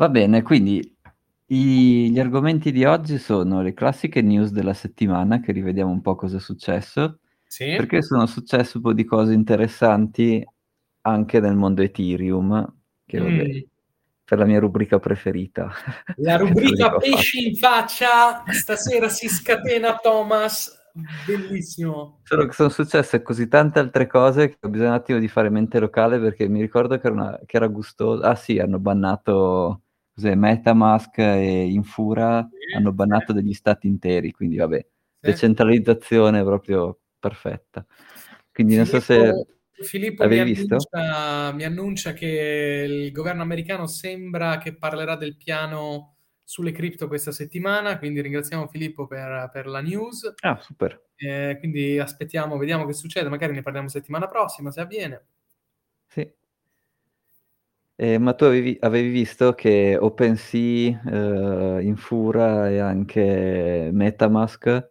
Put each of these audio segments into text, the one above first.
Va bene, quindi i- gli argomenti di oggi sono le classiche news della settimana, che rivediamo un po' cosa è successo, Sì? perché sono successe un po' di cose interessanti anche nel mondo Ethereum, che vabbè, Mm. per la mia rubrica preferita. La rubrica pesci in faccia, stasera si scatena Thomas, bellissimo. Solo che sono successe così tante altre cose che ho bisogno un attimo di fare mente locale perché mi ricordo che era, una- che era gustoso. Ah sì, hanno bannato cos'è, Metamask e Infura, Sì, hanno bannato sì. degli stati interi, quindi vabbè, Sì. decentralizzazione proprio perfetta. Quindi non so se Filippo, Filippo mi, avevi visto. annuncia, mi annuncia che il governo americano sembra che parlerà del piano sulle cripto questa settimana, quindi ringraziamo Filippo per, per la news. Ah, super. Eh, quindi aspettiamo, vediamo che succede, magari ne parliamo settimana prossima se avviene. Eh, ma tu avevi, avevi visto che OpenSea, eh, Infura e anche Metamask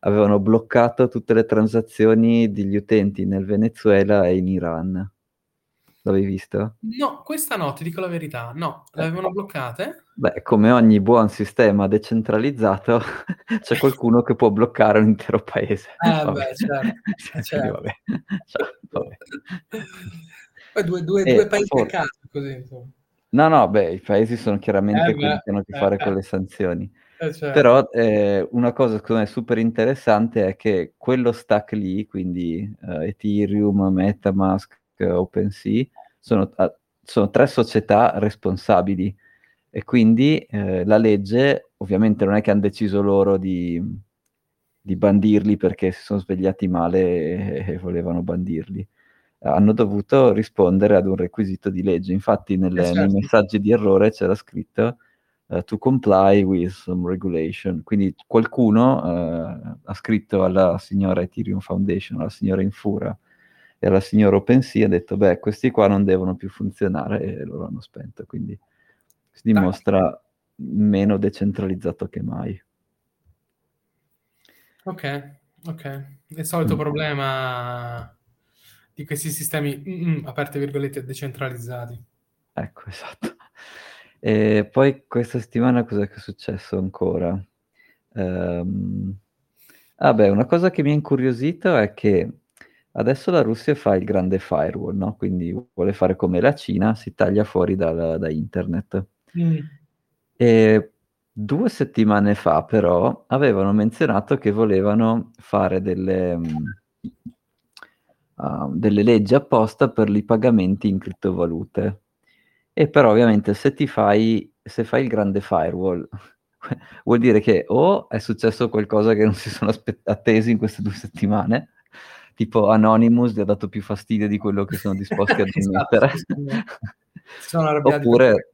avevano bloccato tutte le transazioni degli utenti nel Venezuela e in Iran. L'avevi visto? No, questa no, ti dico la verità, no, Eh, l'avevano bloccate? Beh, come ogni buon sistema decentralizzato, c'è qualcuno che può bloccare un intero paese. Eh Vabbè. beh, certo, certo. vabbè. Cioè, vabbè. Poi due, due, E due paesi a for- caso, così, insomma. No, no, beh, i paesi sono chiaramente Eh quelli beh, che hanno a che eh, fare eh, con le sanzioni. eh, certo. Però eh, una cosa secondo me super interessante è che quello stack lì, quindi eh, Ethereum, Metamask, eh, OpenSea, sono, ah, sono tre società responsabili e quindi eh, la legge ovviamente non è che hanno deciso loro di, di bandirli perché si sono svegliati male e, e volevano bandirli. Hanno dovuto rispondere ad un requisito di legge. Infatti, nelle- Eh, nei certo. messaggi di errore c'era scritto eh, to comply with some regulation. Quindi qualcuno eh, ha scritto alla signora Ethereum Foundation, alla signora Infura e alla signora OpenSea ha detto, beh, questi qua non devono più funzionare e loro hanno spento. Quindi si dimostra meno decentralizzato che mai. Ok, ok. Il solito Mm. problema di questi sistemi, mm, mm, aperte virgolette, decentralizzati. Ecco, esatto. E poi questa settimana cos'è che è successo ancora? Ah beh, una cosa che mi ha incuriosito è che adesso la Russia fa il grande firewall, no? Quindi vuole fare come la Cina, si taglia fuori dal- da internet. Mm. E due settimane fa, però, avevano menzionato che volevano fare delle, ah, delle leggi apposta per i pagamenti in criptovalute. E però, ovviamente, se ti fai, se fai il grande firewall, vuol dire che o è successo qualcosa che non si sono aspe- attesi in queste due settimane, tipo Anonymous gli ha dato più fastidio di quello che sono disposti ad Esatto, ammettere. oppure,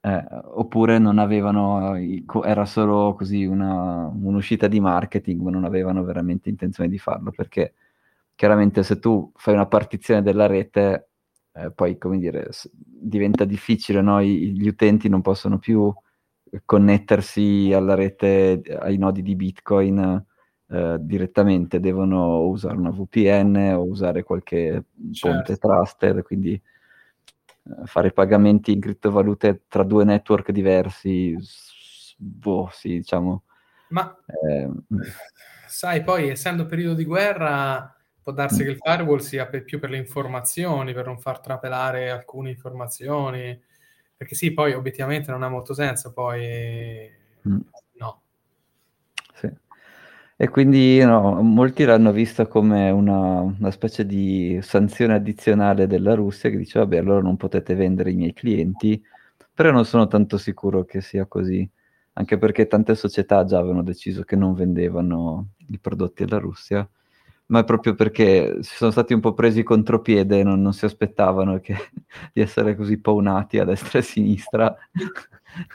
eh, oppure non avevano, era solo così una, un'uscita di marketing, ma non avevano veramente intenzione di farlo, perché chiaramente se tu fai una partizione della rete, eh, poi come dire, diventa difficile, no? I- gli utenti non possono più connettersi alla rete, ai nodi di Bitcoin eh, direttamente, devono usare una VPN o usare qualche ponte Certo. trusted, quindi eh, fare pagamenti in criptovalute tra due network diversi, boh, sì, diciamo. Ma eh, sai, poi essendo periodo di guerra, può darsi che il firewall sia per- più per le informazioni, per non far trapelare alcune informazioni, perché sì, poi obiettivamente non ha molto senso, poi Mm. no. Sì. E quindi no, molti l'hanno vista come una, una specie di sanzione addizionale della Russia che dice, vabbè, allora non potete vendere i miei clienti, però non sono tanto sicuro che sia così, anche perché tante società già avevano deciso che non vendevano i prodotti alla Russia, ma è proprio perché si sono stati un po' presi contropiede, non, non si aspettavano che- di essere così paunati a destra e a sinistra.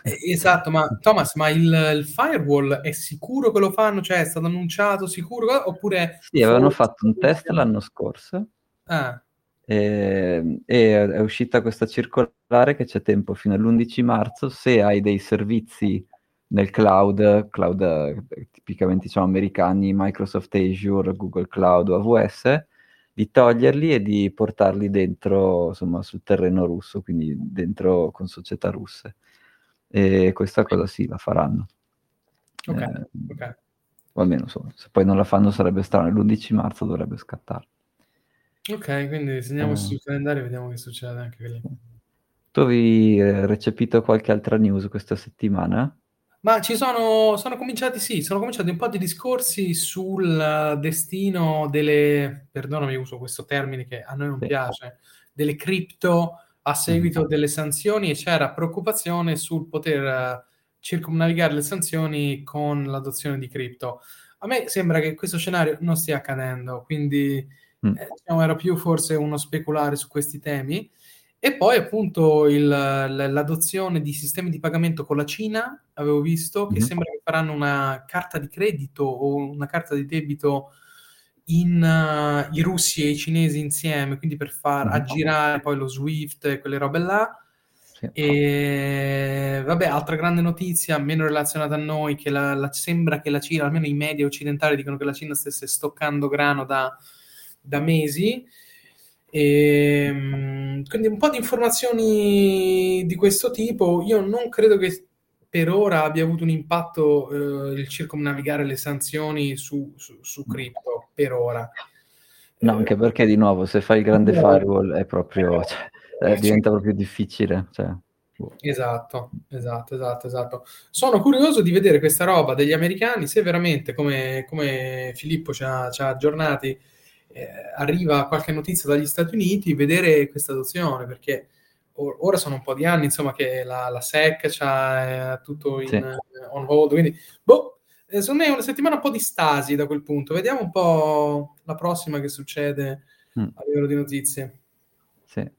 Esatto, ma Thomas, ma il, il firewall è sicuro che lo fanno? Cioè è stato annunciato sicuro? Oppure Sì, avevano fatto un test l'anno scorso Ah, e, e è uscita questa circolare che c'è tempo fino all'11 marzo se hai dei servizi nel cloud, cloud eh, tipicamente diciamo americani, Microsoft Azure, Google Cloud o AWS, di toglierli e di portarli dentro, insomma, sul terreno russo, quindi dentro con società russe. e questa cosa sì, la faranno. Ok, eh, ok. O almeno so, se poi non la fanno sarebbe strano, l'11 marzo dovrebbe scattare. Ok, quindi segniamo eh. sul calendario e vediamo che succede anche lì. Tu avevi eh, recepito qualche altra news questa settimana? Ma ci sono, sono cominciati, sì, sono cominciati un po' di discorsi sul destino delle, perdonami, uso questo termine che a noi non piace, delle cripto a seguito mm. delle sanzioni e c'era preoccupazione sul poter uh, circumnavigare le sanzioni con l'adozione di cripto. A me sembra che questo scenario non stia accadendo, quindi mm. eh, diciamo, era più forse uno speculare su questi temi. E poi appunto il, l'adozione di sistemi di pagamento con la Cina, avevo visto che mm-hmm. sembra che faranno una carta di credito o una carta di debito in uh, i russi e i cinesi insieme, quindi per far mm-hmm. aggirare poi lo SWIFT e quelle robe là. Sì. E vabbè, altra grande notizia, meno relazionata a noi, che la, la, sembra che la Cina, almeno i media occidentali dicono che la Cina stesse stoccando grano da, da mesi e, ehm, quindi un po' di informazioni di questo tipo. Io non credo che per ora abbia avuto un impatto eh, il circumnavigare le sanzioni su, su, su cripto, per ora. No, anche perché di nuovo se fai il grande firewall è proprio, cioè, eh, diventa proprio difficile. Cioè. Boh. Esatto, esatto, esatto, esatto. Sono curioso di vedere questa roba degli americani, se veramente, come, come Filippo ci ha, ci ha aggiornati, eh, arriva qualche notizia dagli Stati Uniti, vedere questa adozione, perché or- ora sono un po' di anni insomma, che la, la SEC c'ha tutto in, sì. on hold, quindi boh, eh, secondo me è una settimana un po' di stasi da quel punto. Vediamo un po' la prossima che succede mm. a livello di notizie. Sì.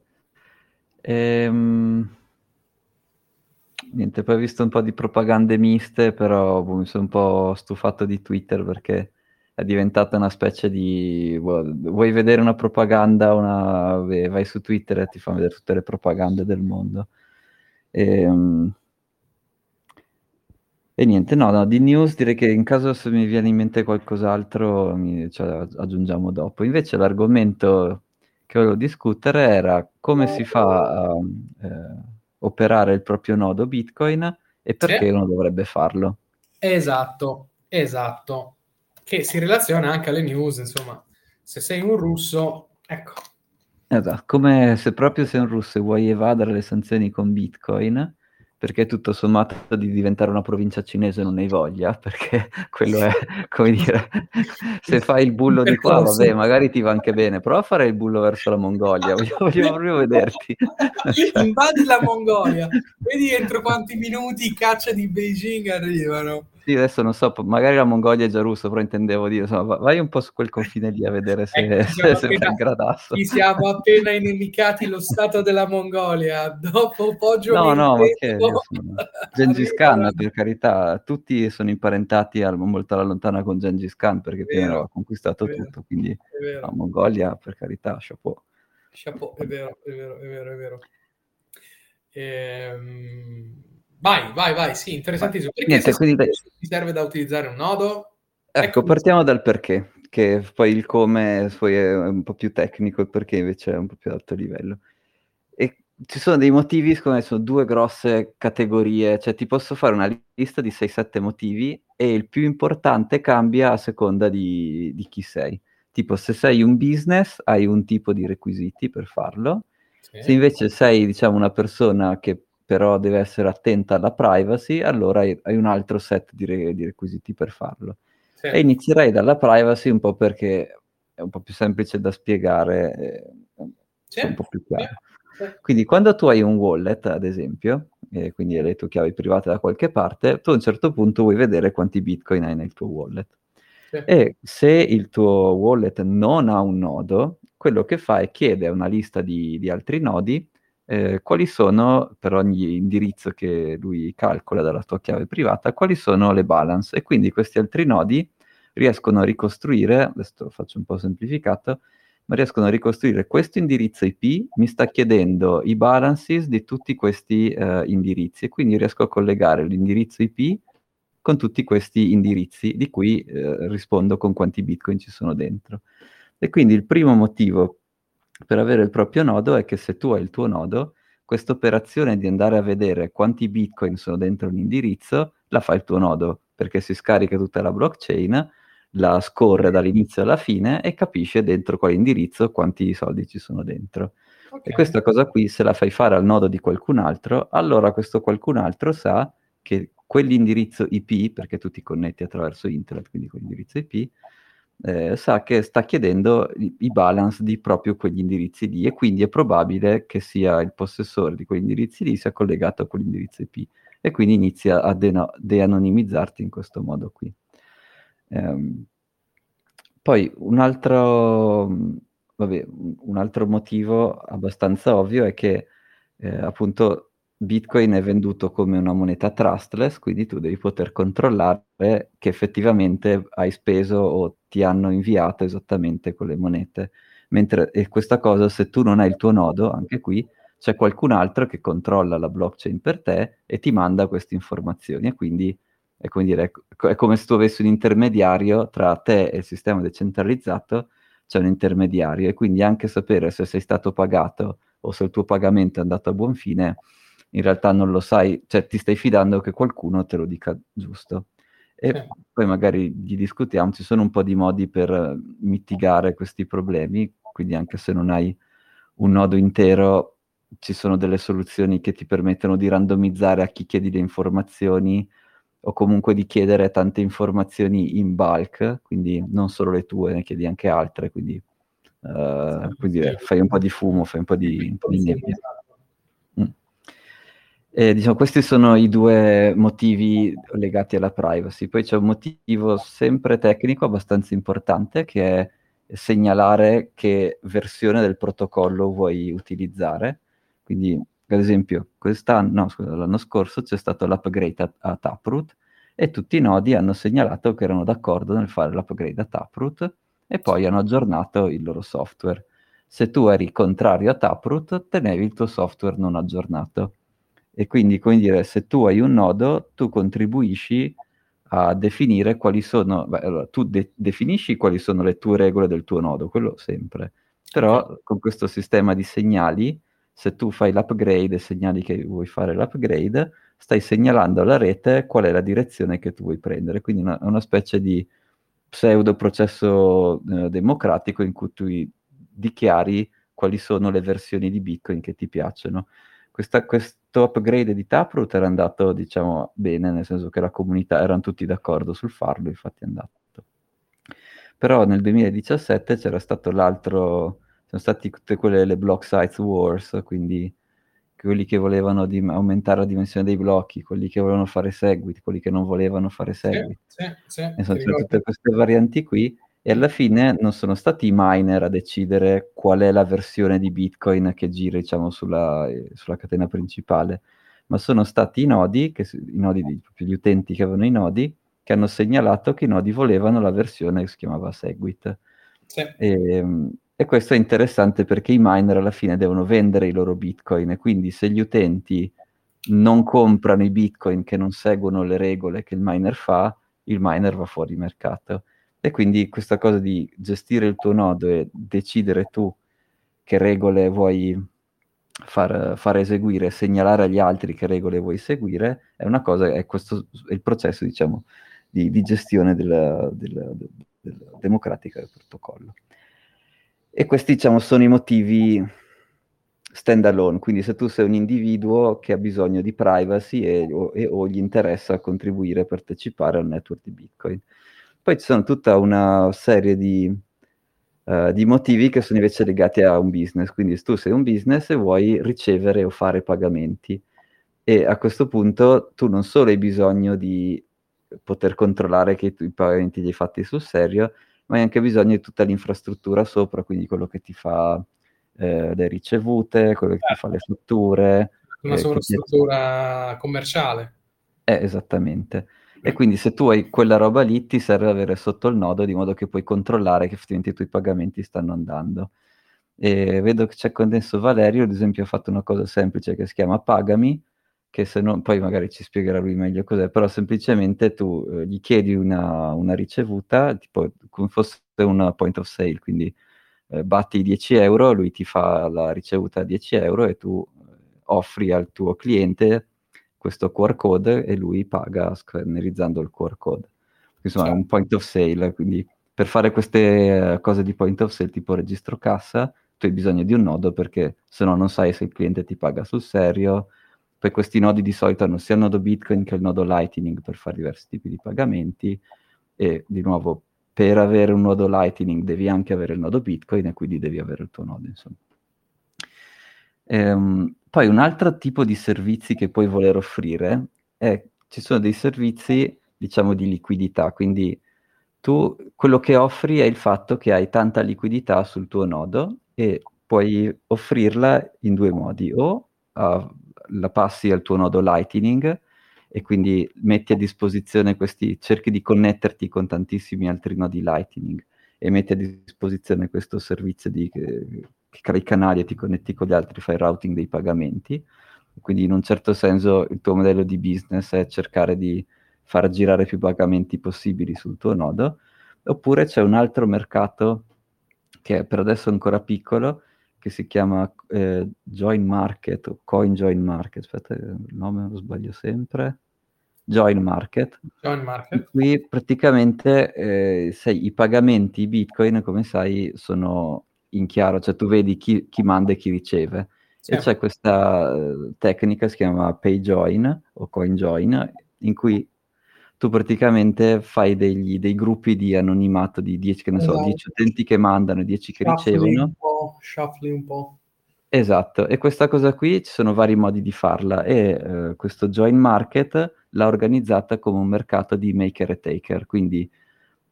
Ehm... Niente, poi ho visto un po' di propagande miste, però boh, mi sono un po' stufato di Twitter perché è diventata una specie di vuoi vedere una propaganda, una... vai su Twitter e ti fa vedere tutte le propagande del mondo. E, ehm, e niente, no, no, di news direi che in caso se mi viene in mente qualcos'altro mi, cioè, aggiungiamo dopo. Invece l'argomento che volevo discutere era come si fa a eh, operare il proprio nodo Bitcoin e perché sì. uno dovrebbe farlo. Esatto, esatto che si relaziona anche alle news, insomma, se sei un russo, ecco. Esatto, come se proprio sei un russo e vuoi evadere le sanzioni con Bitcoin, perché tutto sommato di diventare una provincia cinese non ne hai voglia, perché quello è, come dire, se fai il bullo di qua, vabbè, magari ti va anche bene, prova a fare il bullo verso la Mongolia, voglio, voglio proprio vederti. Invadi la Mongolia, vedi entro quanti minuti i caccia di Beijing arrivano. Sì, adesso non so, magari la Mongolia è già russo, però intendevo dire, insomma, vai un po' su quel confine lì a vedere se, ecco, se, se appena, gradasso. Ci siamo appena inimicati lo stato della Mongolia, dopo Poggio No, no, ma che... Gengis Khan, per carità, tutti sono imparentati al, molto alla lontana con Gengis Khan, perché prima aveva conquistato vero, tutto, quindi la Mongolia, per carità, chapeau. Chapeau, è vero, è vero, è vero, è vero. Ehm Vai, vai, vai, sì, interessantissimo. Perché Niente, quindi... ti serve da utilizzare un nodo? Ecco, ecco, partiamo dal perché, che poi il come poi è un po' più tecnico, il perché invece è un po' più alto livello. E ci sono dei motivi, secondo me sono due grosse categorie, cioè ti posso fare una lista di 6-7 motivi e il più importante cambia a seconda di, di chi sei. Tipo, se sei un business hai un tipo di requisiti per farlo, sì. se invece sei, diciamo, una persona che però deve essere attenta alla privacy, allora hai, hai un altro set di, re, di, requisiti per farlo. Sì. E inizierei dalla privacy un po' perché è un po' più semplice da spiegare, eh, sì. è un po' più chiaro. Sì. Quindi quando tu hai un wallet, ad esempio, e quindi hai le tue chiavi private da qualche parte, tu a un certo punto vuoi vedere quanti bitcoin hai nel tuo wallet. E se il tuo wallet non ha un nodo, quello che fa è chiede una lista di, di altri nodi eh, quali sono, per ogni indirizzo che lui calcola dalla tua chiave privata, quali sono le balance. E quindi questi altri nodi riescono a ricostruire, adesso faccio un po' semplificato, ma riescono a ricostruire questo indirizzo IP, mi sta chiedendo i balances di tutti questi eh, indirizzi e quindi riesco a collegare l'indirizzo IP con tutti questi indirizzi di cui eh, rispondo con quanti bitcoin ci sono dentro. E quindi il primo motivo per avere il proprio nodo è che se tu hai il tuo nodo, questa operazione di andare a vedere quanti bitcoin sono dentro un indirizzo la fa il tuo nodo, perché si scarica tutta la blockchain, la scorre dall'inizio alla fine e capisce dentro quale indirizzo quanti soldi ci sono dentro. Okay. E questa cosa qui, se la fai fare al nodo di qualcun altro, allora questo qualcun altro sa che quell'indirizzo IP, perché tu ti connetti attraverso internet, quindi con l'indirizzo IP, eh, sa che sta chiedendo i, i, balance di proprio quegli indirizzi lì e quindi è probabile che sia il possessore di quegli indirizzi lì sia collegato a quell'indirizzo IP e quindi inizia a de- de-anonimizzarti in questo modo qui. Um, poi un altro, vabbè, un altro motivo abbastanza ovvio è che eh, appunto Bitcoin è venduto come una moneta trustless, quindi tu devi poter controllare che effettivamente hai speso o ti hanno inviato esattamente quelle monete. Mentre questa cosa, se tu non hai il tuo nodo, anche qui c'è qualcun altro che controlla la blockchain per te e ti manda queste informazioni. E quindi è come, dire, è come se tu avessi un intermediario tra te e il sistema decentralizzato, c'è un intermediario. E quindi anche sapere se sei stato pagato o se il tuo pagamento è andato a buon fine in realtà non lo sai, cioè ti stai fidando che qualcuno te lo dica giusto. E sì. poi magari gli discutiamo, ci sono un po' di modi per mitigare questi problemi, quindi anche se non hai un nodo intero, ci sono delle soluzioni che ti permettono di randomizzare a chi chiedi le informazioni o comunque di chiedere tante informazioni in bulk, quindi non solo le tue, ne chiedi anche altre, quindi, uh, quindi eh, fai un po' di fumo, fai un po' di, un po di nebbia. Eh, diciamo, questi sono i due motivi legati alla privacy. Poi c'è un motivo sempre tecnico abbastanza importante che è segnalare che versione del protocollo vuoi utilizzare. Quindi, ad esempio, no, scusa, l'anno scorso c'è stato l'upgrade a, a, Taproot e tutti i nodi hanno segnalato che erano d'accordo nel fare l'upgrade a Taproot e poi hanno aggiornato il loro software. Se tu eri contrario a Taproot, tenevi il tuo software non aggiornato e quindi, come dire, se tu hai un nodo, tu contribuisci a definire quali sono, beh, allora, tu de- definisci quali sono le tue regole del tuo nodo, quello sempre. Però con questo sistema di segnali, se tu fai l'upgrade e segnali che vuoi fare l'upgrade, stai segnalando alla rete qual è la direzione che tu vuoi prendere. Quindi è una, una, specie di pseudo processo eh, democratico in cui tu dichiari quali sono le versioni di Bitcoin che ti piacciono. Questa, questo upgrade di Taproot era andato, diciamo, bene, nel senso che la comunità erano tutti d'accordo sul farlo, infatti è andato. Però nel 2017 c'era stato l'altro, sono stati tutte quelle le block size wars, quindi quelli che volevano dim- aumentare la dimensione dei blocchi, quelli che volevano fare seguit, quelli che non volevano fare seguit. Sì, sì, sì, e sono tutte queste varianti qui e alla fine non sono stati i miner a decidere qual è la versione di Bitcoin che gira diciamo, sulla, eh, sulla catena principale, ma sono stati i nodi, che, i nodi di, gli utenti che avevano i nodi, che hanno segnalato che i nodi volevano la versione che si chiamava Segwit. Sì. E, ehm, e, questo è interessante perché i miner alla fine devono vendere i loro Bitcoin e quindi se gli utenti non comprano i Bitcoin che non seguono le regole che il miner fa, il miner va fuori mercato. E quindi questa cosa di gestire il tuo nodo e decidere tu che regole vuoi far, far eseguire, segnalare agli altri che regole vuoi seguire, è una cosa, è questo è il processo, diciamo, di, di gestione del, del, del, del democratica del protocollo. E questi, diciamo, sono i motivi stand alone, quindi se tu sei un individuo che ha bisogno di privacy e, e, o gli interessa contribuire e partecipare al network di Bitcoin. Poi ci sono tutta una serie di, uh, di, motivi che sono invece legati a un business, quindi se tu sei un business e vuoi ricevere o fare pagamenti e a questo punto tu non solo hai bisogno di poter controllare che tu, i pagamenti li hai fatti sul serio, ma hai anche bisogno di tutta l'infrastruttura sopra, quindi quello che ti fa eh, le ricevute, quello che ti fa le certo. fatture. Una eh, sovrastruttura ti... commerciale. Eh, esattamente. E quindi se tu hai quella roba lì, ti serve avere sotto il nodo di modo che puoi controllare che effettivamente i tuoi pagamenti stanno andando. E vedo che c'è condenso Valerio, ad esempio, ha fatto una cosa semplice che si chiama Pagami, che se non, poi magari ci spiegherà lui meglio cos'è, però semplicemente tu eh, gli chiedi una, una, ricevuta, tipo come fosse una point of sale, quindi eh, batti 10 euro, lui ti fa la ricevuta a 10 euro e tu offri al tuo cliente questo QR code e lui paga scannerizzando il QR code. Insomma, certo. è un point of sale, quindi per fare queste cose di point of sale tipo registro cassa, tu hai bisogno di un nodo perché se no non sai se il cliente ti paga sul serio. Poi questi nodi di solito hanno sia il nodo Bitcoin che il nodo Lightning per fare diversi tipi di pagamenti e di nuovo per avere un nodo Lightning devi anche avere il nodo Bitcoin e quindi devi avere il tuo nodo, insomma. Ehm, poi un altro tipo di servizi che puoi voler offrire è, ci sono dei servizi, diciamo, di liquidità, quindi tu quello che offri è il fatto che hai tanta liquidità sul tuo nodo e puoi offrirla in due modi, o uh, la passi al tuo nodo Lightning e quindi metti a disposizione questi, cerchi di connetterti con tantissimi altri nodi Lightning e metti a disposizione questo servizio di, che, che crea i canali e ti connetti con gli altri, fai il routing dei pagamenti. Quindi in un certo senso il tuo modello di business è cercare di far girare più pagamenti possibili sul tuo nodo. Oppure c'è un altro mercato che è per adesso ancora piccolo, che si chiama eh, Join Market o Coin Join Market. Aspetta, il nome lo sbaglio sempre. Join Market. Join Market. Qui praticamente eh, sai, i pagamenti Bitcoin, come sai, sono in chiaro, cioè tu vedi chi, chi manda e chi riceve. Sì. E c'è questa uh, tecnica, si chiama Pay Join o Coin Join, in cui tu praticamente fai degli, dei gruppi di anonimato di 10, che ne esatto. so, 10 utenti che mandano e 10 che shuffling ricevono. Un po', shuffling un po'. Esatto, e questa cosa qui ci sono vari modi di farla e eh, questo join market l'ha organizzata come un mercato di maker e taker, quindi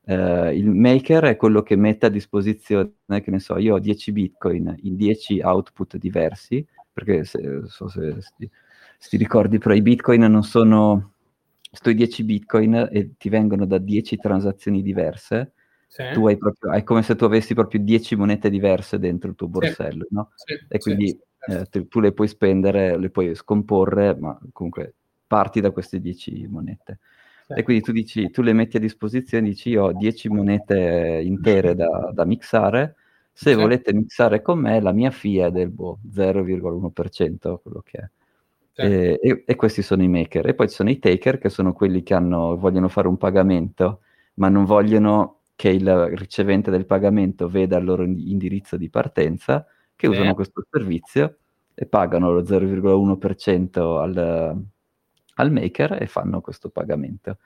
eh, il maker è quello che mette a disposizione, che ne so, io ho 10 bitcoin in 10 output diversi, perché se, so se, se, se ti ricordi, però i bitcoin non sono, sto 10 bitcoin e ti vengono da 10 transazioni diverse, sì. tu hai proprio, è come se tu avessi proprio 10 monete diverse dentro il tuo borsello, sì. no? Sì. E quindi eh, tu, tu, le puoi spendere, le puoi scomporre, ma comunque parti da queste 10 monete. E quindi tu dici, tu le metti a disposizione, dici io ho 10 monete intere da, da mixare, se volete mixare con me la mia fee è del boh, 0,1%, quello che è. E, e, e, questi sono i maker. E poi ci sono i taker, che sono quelli che hanno, vogliono fare un pagamento, ma non vogliono che il ricevente del pagamento veda il loro indirizzo di partenza, che sì. usano questo servizio e pagano lo 0,1% al, al maker e fanno questo pagamento.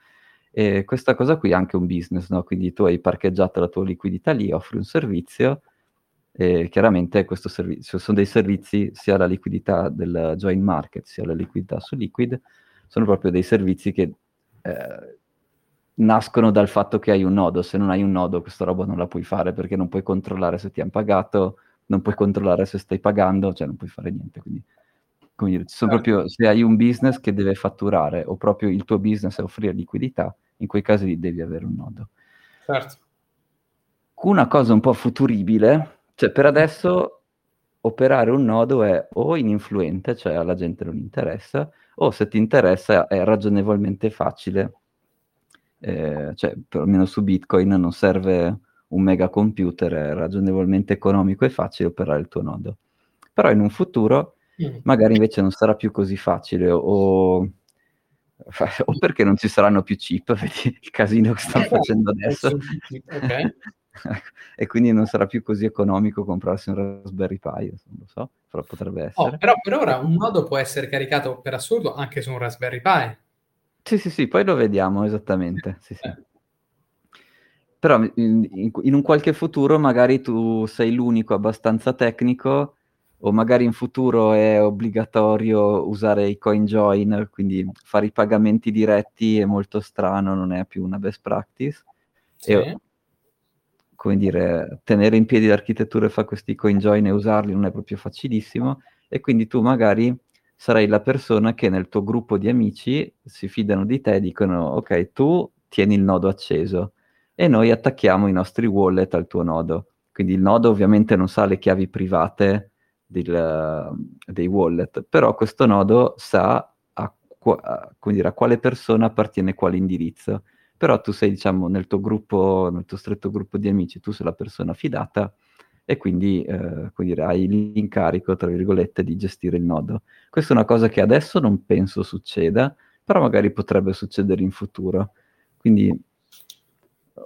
E questa cosa qui è anche un business, no? quindi tu hai parcheggiato la tua liquidità lì, offri un servizio e chiaramente questo servizio sono dei servizi sia la liquidità del join market sia la liquidità su liquid, sono proprio dei servizi che eh, nascono dal fatto che hai un nodo, se non hai un nodo questa roba non la puoi fare perché non puoi controllare se ti hanno pagato, non puoi controllare se stai pagando, cioè non puoi fare niente, quindi come dire, sono certo. proprio se hai un business che deve fatturare o proprio il tuo business è offrire liquidità, in quei casi devi avere un nodo. Certo. Una cosa un po' futuribile, cioè per adesso operare un nodo è o ininfluente, cioè alla gente non interessa, o se ti interessa è ragionevolmente facile, eh, cioè perlomeno su Bitcoin non serve un mega computer, è ragionevolmente economico e facile operare il tuo nodo. Però in un futuro Mm. magari invece non sarà più così facile o, o perché non ci saranno più chip, vedi il casino che stanno facendo adesso. Okay. e quindi non sarà più così economico comprarsi un Raspberry Pi, non lo so, però potrebbe oh, essere. Oh, però per ora un nodo può essere caricato per assurdo anche su un Raspberry Pi. Sì, sì, sì, poi lo vediamo esattamente. Sì, sì. Eh. Però in, in, in, un qualche futuro magari tu sei l'unico abbastanza tecnico o magari in futuro è obbligatorio usare i coin join, quindi fare i pagamenti diretti è molto strano, non è più una best practice. Sì. E, come dire, tenere in piedi l'architettura e fare questi coin join e usarli non è proprio facilissimo, e quindi tu magari sarai la persona che nel tuo gruppo di amici si fidano di te e dicono ok, tu tieni il nodo acceso e noi attacchiamo i nostri wallet al tuo nodo. Quindi il nodo ovviamente non sa le chiavi private del, dei wallet, però questo nodo sa a, a, dire, a, quale persona appartiene quale indirizzo. Però tu sei, diciamo, nel tuo gruppo, nel tuo stretto gruppo di amici, tu sei la persona fidata e quindi, eh, dire, hai l'incarico, tra virgolette, di gestire il nodo. Questa è una cosa che adesso non penso succeda, però magari potrebbe succedere in futuro. Quindi,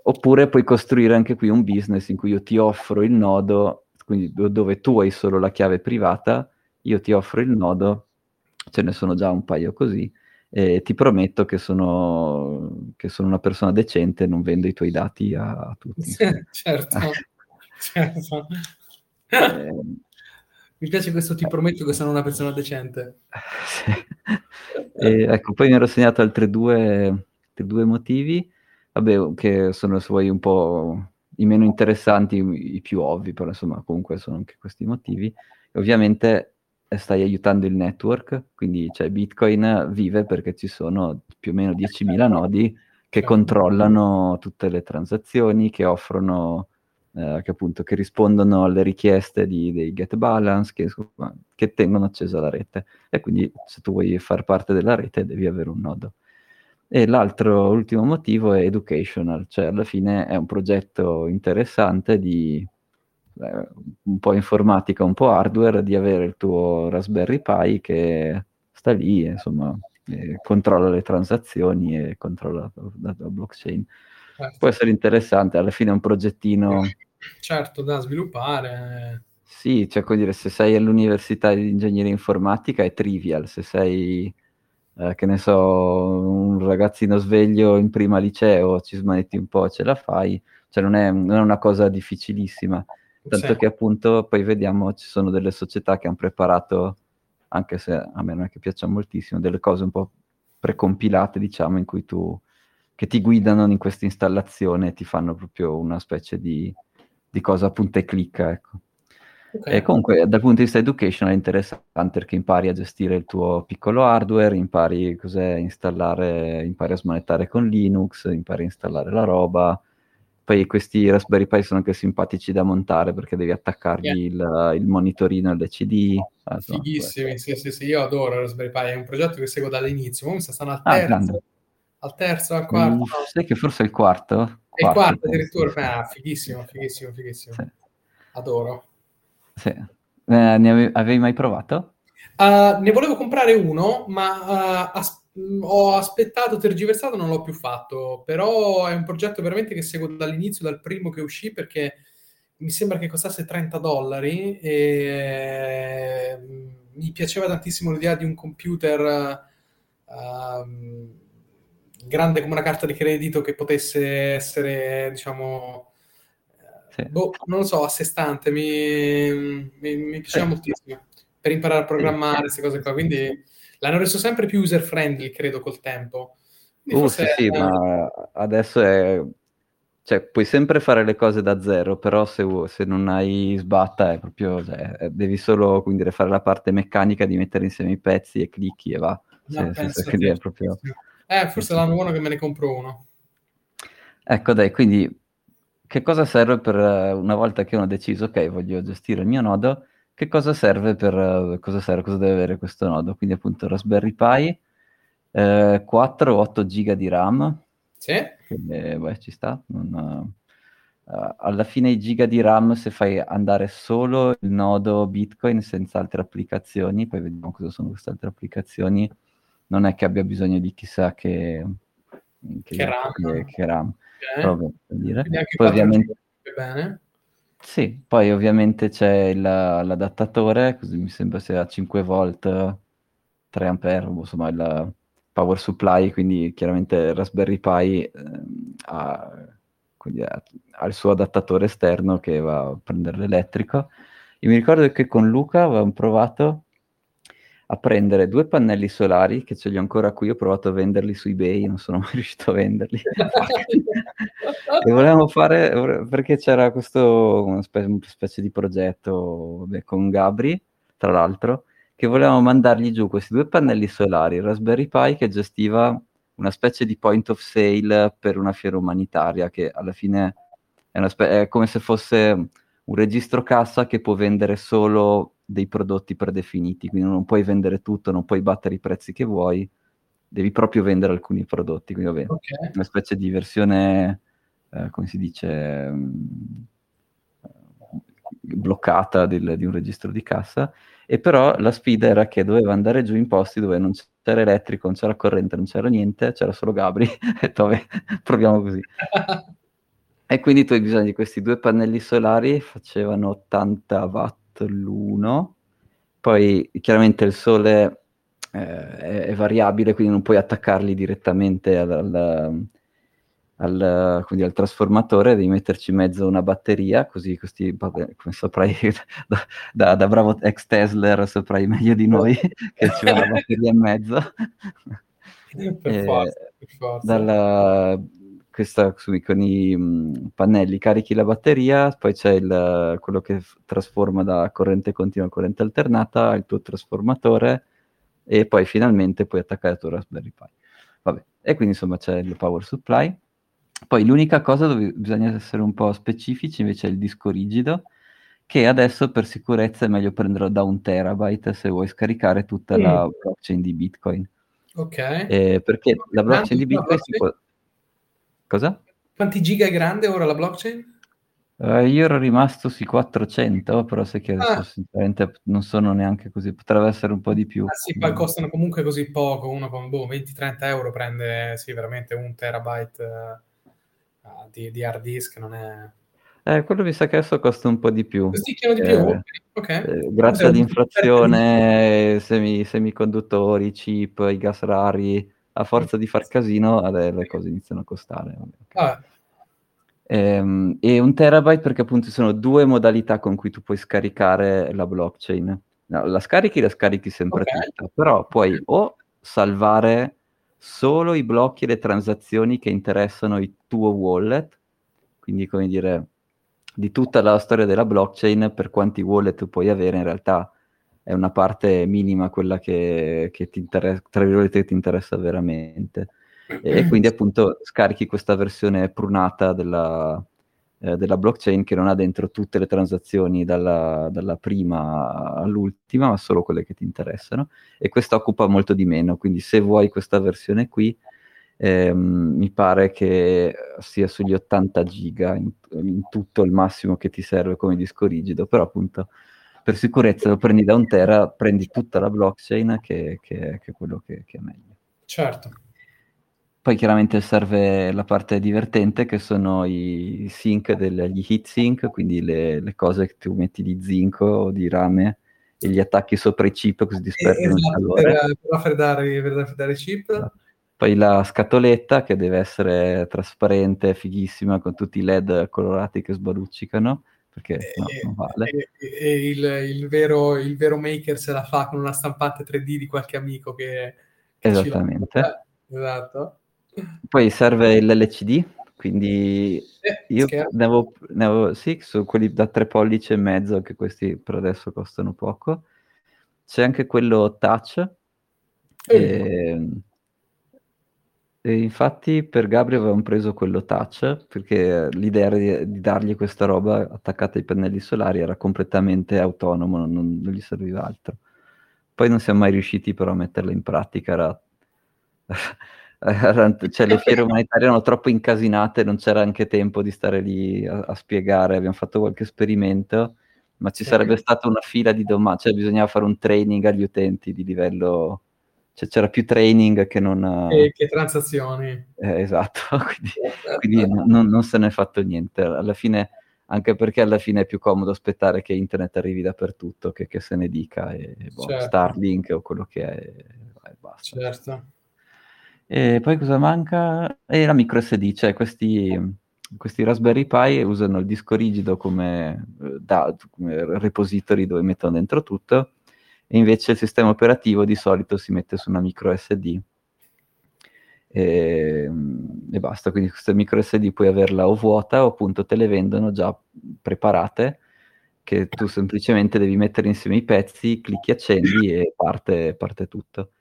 oppure puoi costruire anche qui un business in cui io ti offro il nodo, quindi dove tu hai solo la chiave privata, io ti offro il nodo, ce ne sono già un paio così, e ti prometto che sono, che sono una persona decente non vendo i tuoi dati a, a tutti. certo, certo. Eh, mi piace questo ti prometto che sono una persona decente. Sì. E, ecco, poi mi ero segnato altri due, altri due motivi, vabbè, che sono se vuoi un po' i meno interessanti, i più ovvi, però insomma comunque sono anche questi motivi. E ovviamente stai aiutando il network, quindi cioè, Bitcoin vive perché ci sono più o meno 10.000 nodi che certo. controllano tutte le transazioni, che offrono, eh, che appunto che rispondono alle richieste di, dei get balance, che, che tengono accesa la rete. E quindi se tu vuoi far parte della rete devi avere un nodo. E l'altro, ultimo motivo è educational, cioè alla fine è un progetto interessante di eh, un po' informatica, un po' hardware, di avere il tuo Raspberry Pi che sta lì, insomma, controlla le transazioni e controlla la, la blockchain. Certo. Può essere interessante, alla fine è un progettino... Certo, da sviluppare. Sì, cioè, come dire, se sei all'università di ingegneria informatica è trivial, se sei, eh, che ne so, un ragazzino sveglio in prima liceo, ci smanetti un po', ce la fai, cioè non è, non è una cosa difficilissima. Tanto sì. che appunto poi vediamo ci sono delle società che hanno preparato, anche se a me non è che piacciono moltissimo, delle cose un po' precompilate, diciamo, in cui tu che ti guidano in questa installazione e ti fanno proprio una specie di, di cosa punta e clicca, ecco. Okay. E comunque dal punto di vista educational è interessante perché impari a gestire il tuo piccolo hardware, impari cos'è installare, impari a smanettare con Linux, impari a installare la roba, poi questi Raspberry Pi sono anche simpatici da montare perché devi attaccargli yeah. il, il, monitorino LCD. Ah, Fighissimi, sì, sì, sì, io adoro Raspberry Pi, è un progetto che seguo dall'inizio, comunque stanno al ah, terzo, ah, al terzo, al quarto. Mm. Sai che forse è il quarto? È il quarto addirittura, ah, fighissimo, fighissimo, fighissimo. Sì. Adoro. Sì. Eh, ne avevi mai provato? Uh, ne volevo comprare uno, ma uh, as- ho aspettato, tergiversato, non l'ho più fatto, però è un progetto veramente che seguo dall'inizio, dal primo che uscì, perché mi sembra che costasse 30 dollari e mi piaceva tantissimo l'idea di un computer uh, grande come una carta di credito che potesse essere, diciamo, sì. boh, non lo so, a sé stante, mi, mi, mi piaceva sì. moltissimo per imparare a programmare queste cose qua, quindi l'hanno reso sempre più user friendly, credo, col tempo. Uh, sì, sì, ma adesso è... Cioè, puoi sempre fare le cose da zero, però se, se non hai sbatta è proprio... Cioè, devi solo quindi, fare la parte meccanica di mettere insieme i pezzi e clicchi e va. No, cioè, è proprio... Eh, forse l'anno buono che me ne compro uno. Ecco, dai, quindi che cosa serve per una volta che uno ha deciso, ok, voglio gestire il mio nodo, che cosa serve per cosa serve, cosa deve avere questo nodo? Quindi appunto Raspberry Pi, eh, 4 o 8 giga di RAM. Sì. Che, beh, ci sta. Non, uh, alla fine i giga di RAM se fai andare solo il nodo Bitcoin senza altre applicazioni, poi vediamo cosa sono queste altre applicazioni, non è che abbia bisogno di chissà che, che, che RAM. Che, che RAM. Okay. Proprio, per dire. Poi ovviamente... Bene. Sì, poi ovviamente c'è il, l'adattatore, così mi sembra sia 5 volt, 3 ampere, insomma il power supply, quindi chiaramente Raspberry Pi eh, ha, ha, ha, il suo adattatore esterno che va a prendere l'elettrico. Io mi ricordo che con Luca avevamo provato a prendere due pannelli solari, che ce li ho ancora qui, ho provato a venderli su eBay, non sono mai riuscito a venderli. e volevamo fare, perché c'era questo, una specie, una specie di progetto vabbè, con Gabri, tra l'altro, che volevamo mandargli giù questi due pannelli solari, Raspberry Pi che gestiva una specie di point of sale per una fiera umanitaria, che alla fine è, spe- è come se fosse un registro cassa che può vendere solo dei prodotti predefiniti, quindi non puoi vendere tutto, non puoi battere i prezzi che vuoi, devi proprio vendere alcuni prodotti, quindi vabbè, okay. una specie di versione, eh, come si dice, um, bloccata del, di un registro di cassa, e però la sfida era che doveva andare giù in posti dove non c'era elettrico, non c'era corrente, non c'era niente, c'era solo Gabri, e vabbè, proviamo così. e quindi tu hai bisogno di questi due pannelli solari, facevano 80 watt l'uno, poi chiaramente il sole eh, è, è, variabile, quindi non puoi attaccarli direttamente al, al, al, quindi al, trasformatore, devi metterci in mezzo una batteria, così questi, come saprai, da, da, da, bravo ex Tesla saprai meglio di noi che c'è una batteria in mezzo. per eh, forza, per forza. Dalla, questa, con i mh, pannelli carichi la batteria, poi c'è il, quello che f- trasforma da corrente continua a corrente alternata, il tuo trasformatore, e poi finalmente puoi attaccare il tuo Raspberry Pi. Vabbè. E quindi insomma c'è il power supply. Poi l'unica cosa dove bisogna essere un po' specifici invece è il disco rigido, che adesso per sicurezza è meglio prenderlo da un terabyte se vuoi scaricare tutta mm. la blockchain di Bitcoin. Ok. Eh, perché la blockchain di Bitcoin si può Cosa? Quanti giga è grande ora la blockchain? Uh, io ero rimasto sui 400, però sai che adesso ah. sinceramente non sono neanche così, potrebbe essere un po' di più. Ah, sì, poi costano comunque così poco, uno con boh, 20-30 euro prende sì, veramente un terabyte uh, di, di, hard disk, non è... Eh, quello mi sa che adesso costa un po' di più. Costicchiano di più? Eh, okay. eh, grazie all'inflazione, semi, semiconduttori, chip, i gas rari a forza di far casino le cose iniziano a costare. Ah. Ehm, e un terabyte perché appunto ci sono due modalità con cui tu puoi scaricare la blockchain. No, la scarichi, la scarichi sempre okay. tutta, però puoi o salvare solo i blocchi e le transazioni che interessano il tuo wallet, quindi come dire, di tutta la storia della blockchain, per quanti wallet puoi avere in realtà è una parte minima quella che, che ti interessa, tra virgolette, ti interessa veramente. E, quindi appunto scarichi questa versione prunata della, eh, della, blockchain che non ha dentro tutte le transazioni dalla, dalla, prima all'ultima, ma solo quelle che ti interessano. E questa occupa molto di meno, quindi se vuoi questa versione qui, ehm, mi pare che sia sugli 80 giga in, in tutto il massimo che ti serve come disco rigido, però appunto per sicurezza lo prendi da un tera, prendi tutta la blockchain che, che, che è quello che, che, è meglio. Certo. Poi chiaramente serve la parte divertente che sono i sync degli heat sync, quindi le, le cose che tu metti di zinco o di rame e gli attacchi sopra i chip così disperdono esatto, il calore. Per, per, raffreddare, per raffreddare i chip. Esatto. Poi la scatoletta che deve essere trasparente, fighissima, con tutti i LED colorati che sbaruccicano perché no, non vale. E, e il, il, vero, il, vero, maker se la fa con una stampante 3D di qualche amico che... che Esattamente. Esatto. Poi serve l'LCD, quindi eh, io ne avevo, ne avevo, sì, su quelli da 3 pollici e mezzo, che questi per adesso costano poco. C'è anche quello touch. Eh. E, e infatti per Gabriel avevamo preso quello touch perché l'idea era di, di, dargli questa roba attaccata ai pannelli solari era completamente autonomo, non, non, gli serviva altro. Poi non siamo mai riusciti però a metterla in pratica, era... cioè le fiere umanitarie erano troppo incasinate, non c'era anche tempo di stare lì a, a spiegare, abbiamo fatto qualche esperimento, ma ci sarebbe stata una fila di domande, cioè bisognava fare un training agli utenti di livello cioè, c'era più training che non... Che, che transazioni. Eh, esatto, quindi, quindi non, non, se ne è fatto niente. Alla fine, anche perché alla fine è più comodo aspettare che internet arrivi dappertutto che, che se ne dica, e, boh, certo. Starlink o quello che è, e basta. Certo. E poi cosa manca? E la micro SD, cioè questi, questi Raspberry Pi usano il disco rigido come, eh, da, come repository dove mettono dentro tutto e invece il sistema operativo di solito si mette su una micro SD e, e basta, quindi questa micro SD puoi averla o vuota o appunto te le vendono già preparate che tu semplicemente devi mettere insieme i pezzi, clicchi accendi e parte, parte tutto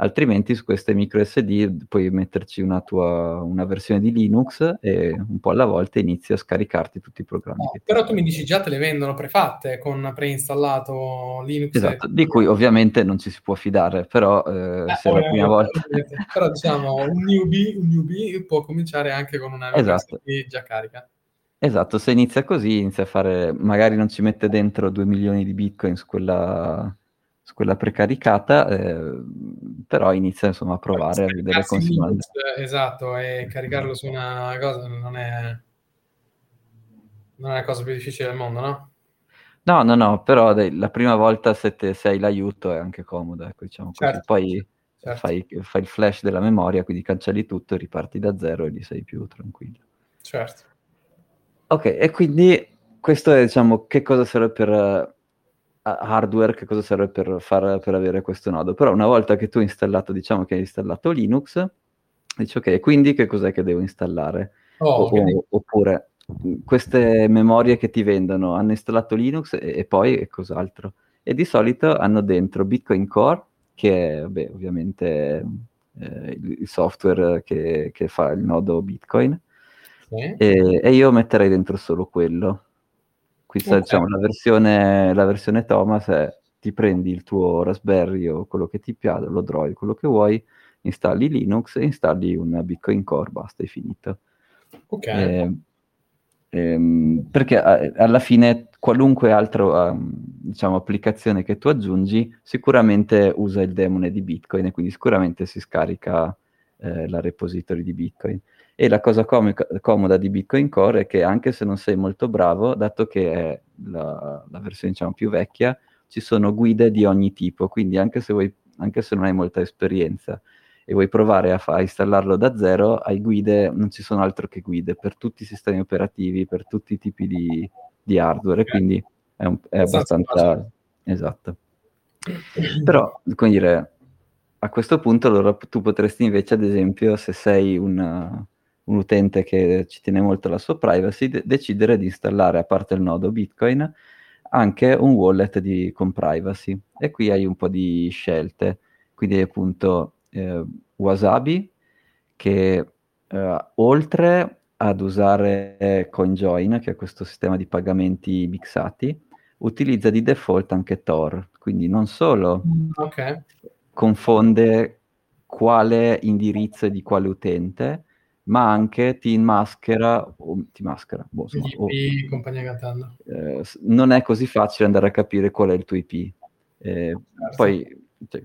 altrimenti su queste micro SD puoi metterci una tua una versione di Linux e un po' alla volta inizi a scaricarti tutti i programmi. No, però tu mi dici già te le vendono prefatte con preinstallato Linux. Esatto, e... di cui ovviamente non ci si può fidare, però eh, eh, se è la prima volta... però diciamo un newbie, un newbie, può cominciare anche con una esatto. SD già carica. Esatto, se inizia così, inizia a fare, magari non ci mette dentro 2 milioni di bitcoin su quella, su quella precaricata, eh, però inizia insomma a provare a vedere come si. Esatto, e caricarlo su una cosa non è, non è la cosa più difficile del mondo, no? No, no, no, però dai, la prima volta se, te, se hai l'aiuto è anche comodo, ecco, diciamo certo. Poi certo. Fai, fai, il flash della memoria, quindi cancelli tutto, riparti da zero e lì sei più tranquillo. Certo. Ok, e quindi questo è, diciamo, che cosa serve per hardware, che cosa serve per, far, per avere questo nodo. Però una volta che tu hai installato, diciamo che hai installato Linux, dici ok, quindi che cos'è che devo installare? Oh, okay. o, oppure queste memorie che ti vendono hanno installato Linux e, e poi cos'altro? E di solito hanno dentro Bitcoin Core, che è beh, ovviamente eh, il software che, che, fa il nodo Bitcoin, sì. e, e, io metterei dentro solo quello. Qui sta, okay. diciamo, la versione, la versione Thomas è ti prendi il tuo Raspberry o quello che ti piace, lo Droid, quello che vuoi, installi Linux e installi un Bitcoin Core, basta, è finito. Ok. Eh, ehm, perché a, alla fine qualunque altra um, diciamo, applicazione che tu aggiungi sicuramente usa il demone di Bitcoin e quindi sicuramente si scarica eh, la repository di Bitcoin. E la cosa comica, comoda di Bitcoin Core è che anche se non sei molto bravo, dato che è la, la versione diciamo, più vecchia, ci sono guide di ogni tipo, quindi anche se, vuoi, anche se non hai molta esperienza e vuoi provare a, fa- a, installarlo da zero, hai guide, non ci sono altro che guide per tutti i sistemi operativi, per tutti i tipi di, di hardware, quindi è, un, è abbastanza... Esatto. Però, come dire, a questo punto allora tu potresti invece, ad esempio, se sei una, un utente che ci tiene molto alla sua privacy, de- decidere di installare, a parte il nodo Bitcoin, anche un wallet di, con privacy. E qui hai un po' di scelte. Quindi appunto eh, Wasabi, che eh, oltre ad usare CoinJoin, che è questo sistema di pagamenti mixati, utilizza di default anche Tor, quindi non solo okay. confonde quale indirizzo e di quale utente, ma anche ti maschera, o, ti maschera, boh, insomma, o, compagnia cantando. Eh, non è così facile andare a capire qual è il tuo IP. Eh, certo. Poi cioè,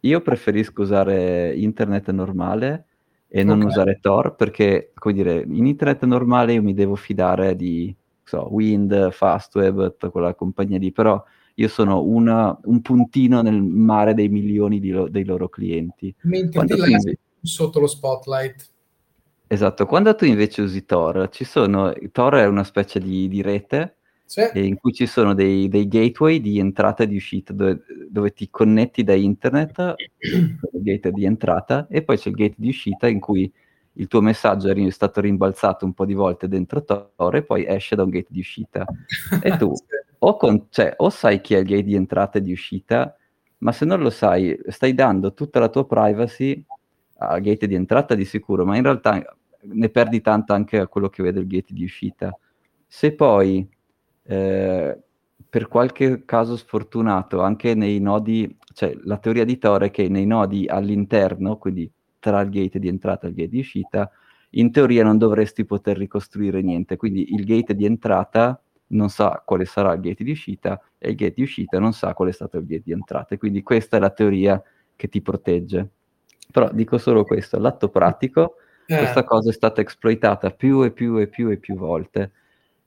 io preferisco usare internet normale e non okay. usare Tor perché, come dire, in internet normale io mi devo fidare di so, Wind, Fastweb, tutta quella compagnia lì, però io sono una, un puntino nel mare dei milioni lo, dei loro clienti. Mentre ti invece... sotto lo spotlight. Esatto, quando tu invece usi Tor, ci sono, Tor è una specie di, di rete sì. in cui ci sono dei, dei, gateway di entrata e di uscita dove, dove ti connetti da internet, il gate di entrata, e poi c'è il gate di uscita in cui il tuo messaggio è stato rimbalzato un po' di volte dentro Tor e poi esce da un gate di uscita. E tu sì. o, con, cioè, o sai chi è il gate di entrata e di uscita, ma se non lo sai, stai dando tutta la tua privacy al gate di entrata di sicuro, ma in realtà ne perdi tanta anche a quello che vede il gate di uscita. Se poi eh, per qualche caso sfortunato, anche nei nodi, cioè la teoria di Tor è che nei nodi all'interno, quindi tra il gate di entrata e il gate di uscita, in teoria non dovresti poter ricostruire niente, quindi il gate di entrata non sa quale sarà il gate di uscita e il gate di uscita non sa qual è stato il gate di entrata, quindi questa è la teoria che ti protegge. Però dico solo questo, l'atto pratico, eh. questa cosa è stata esploitata più e più e più e più volte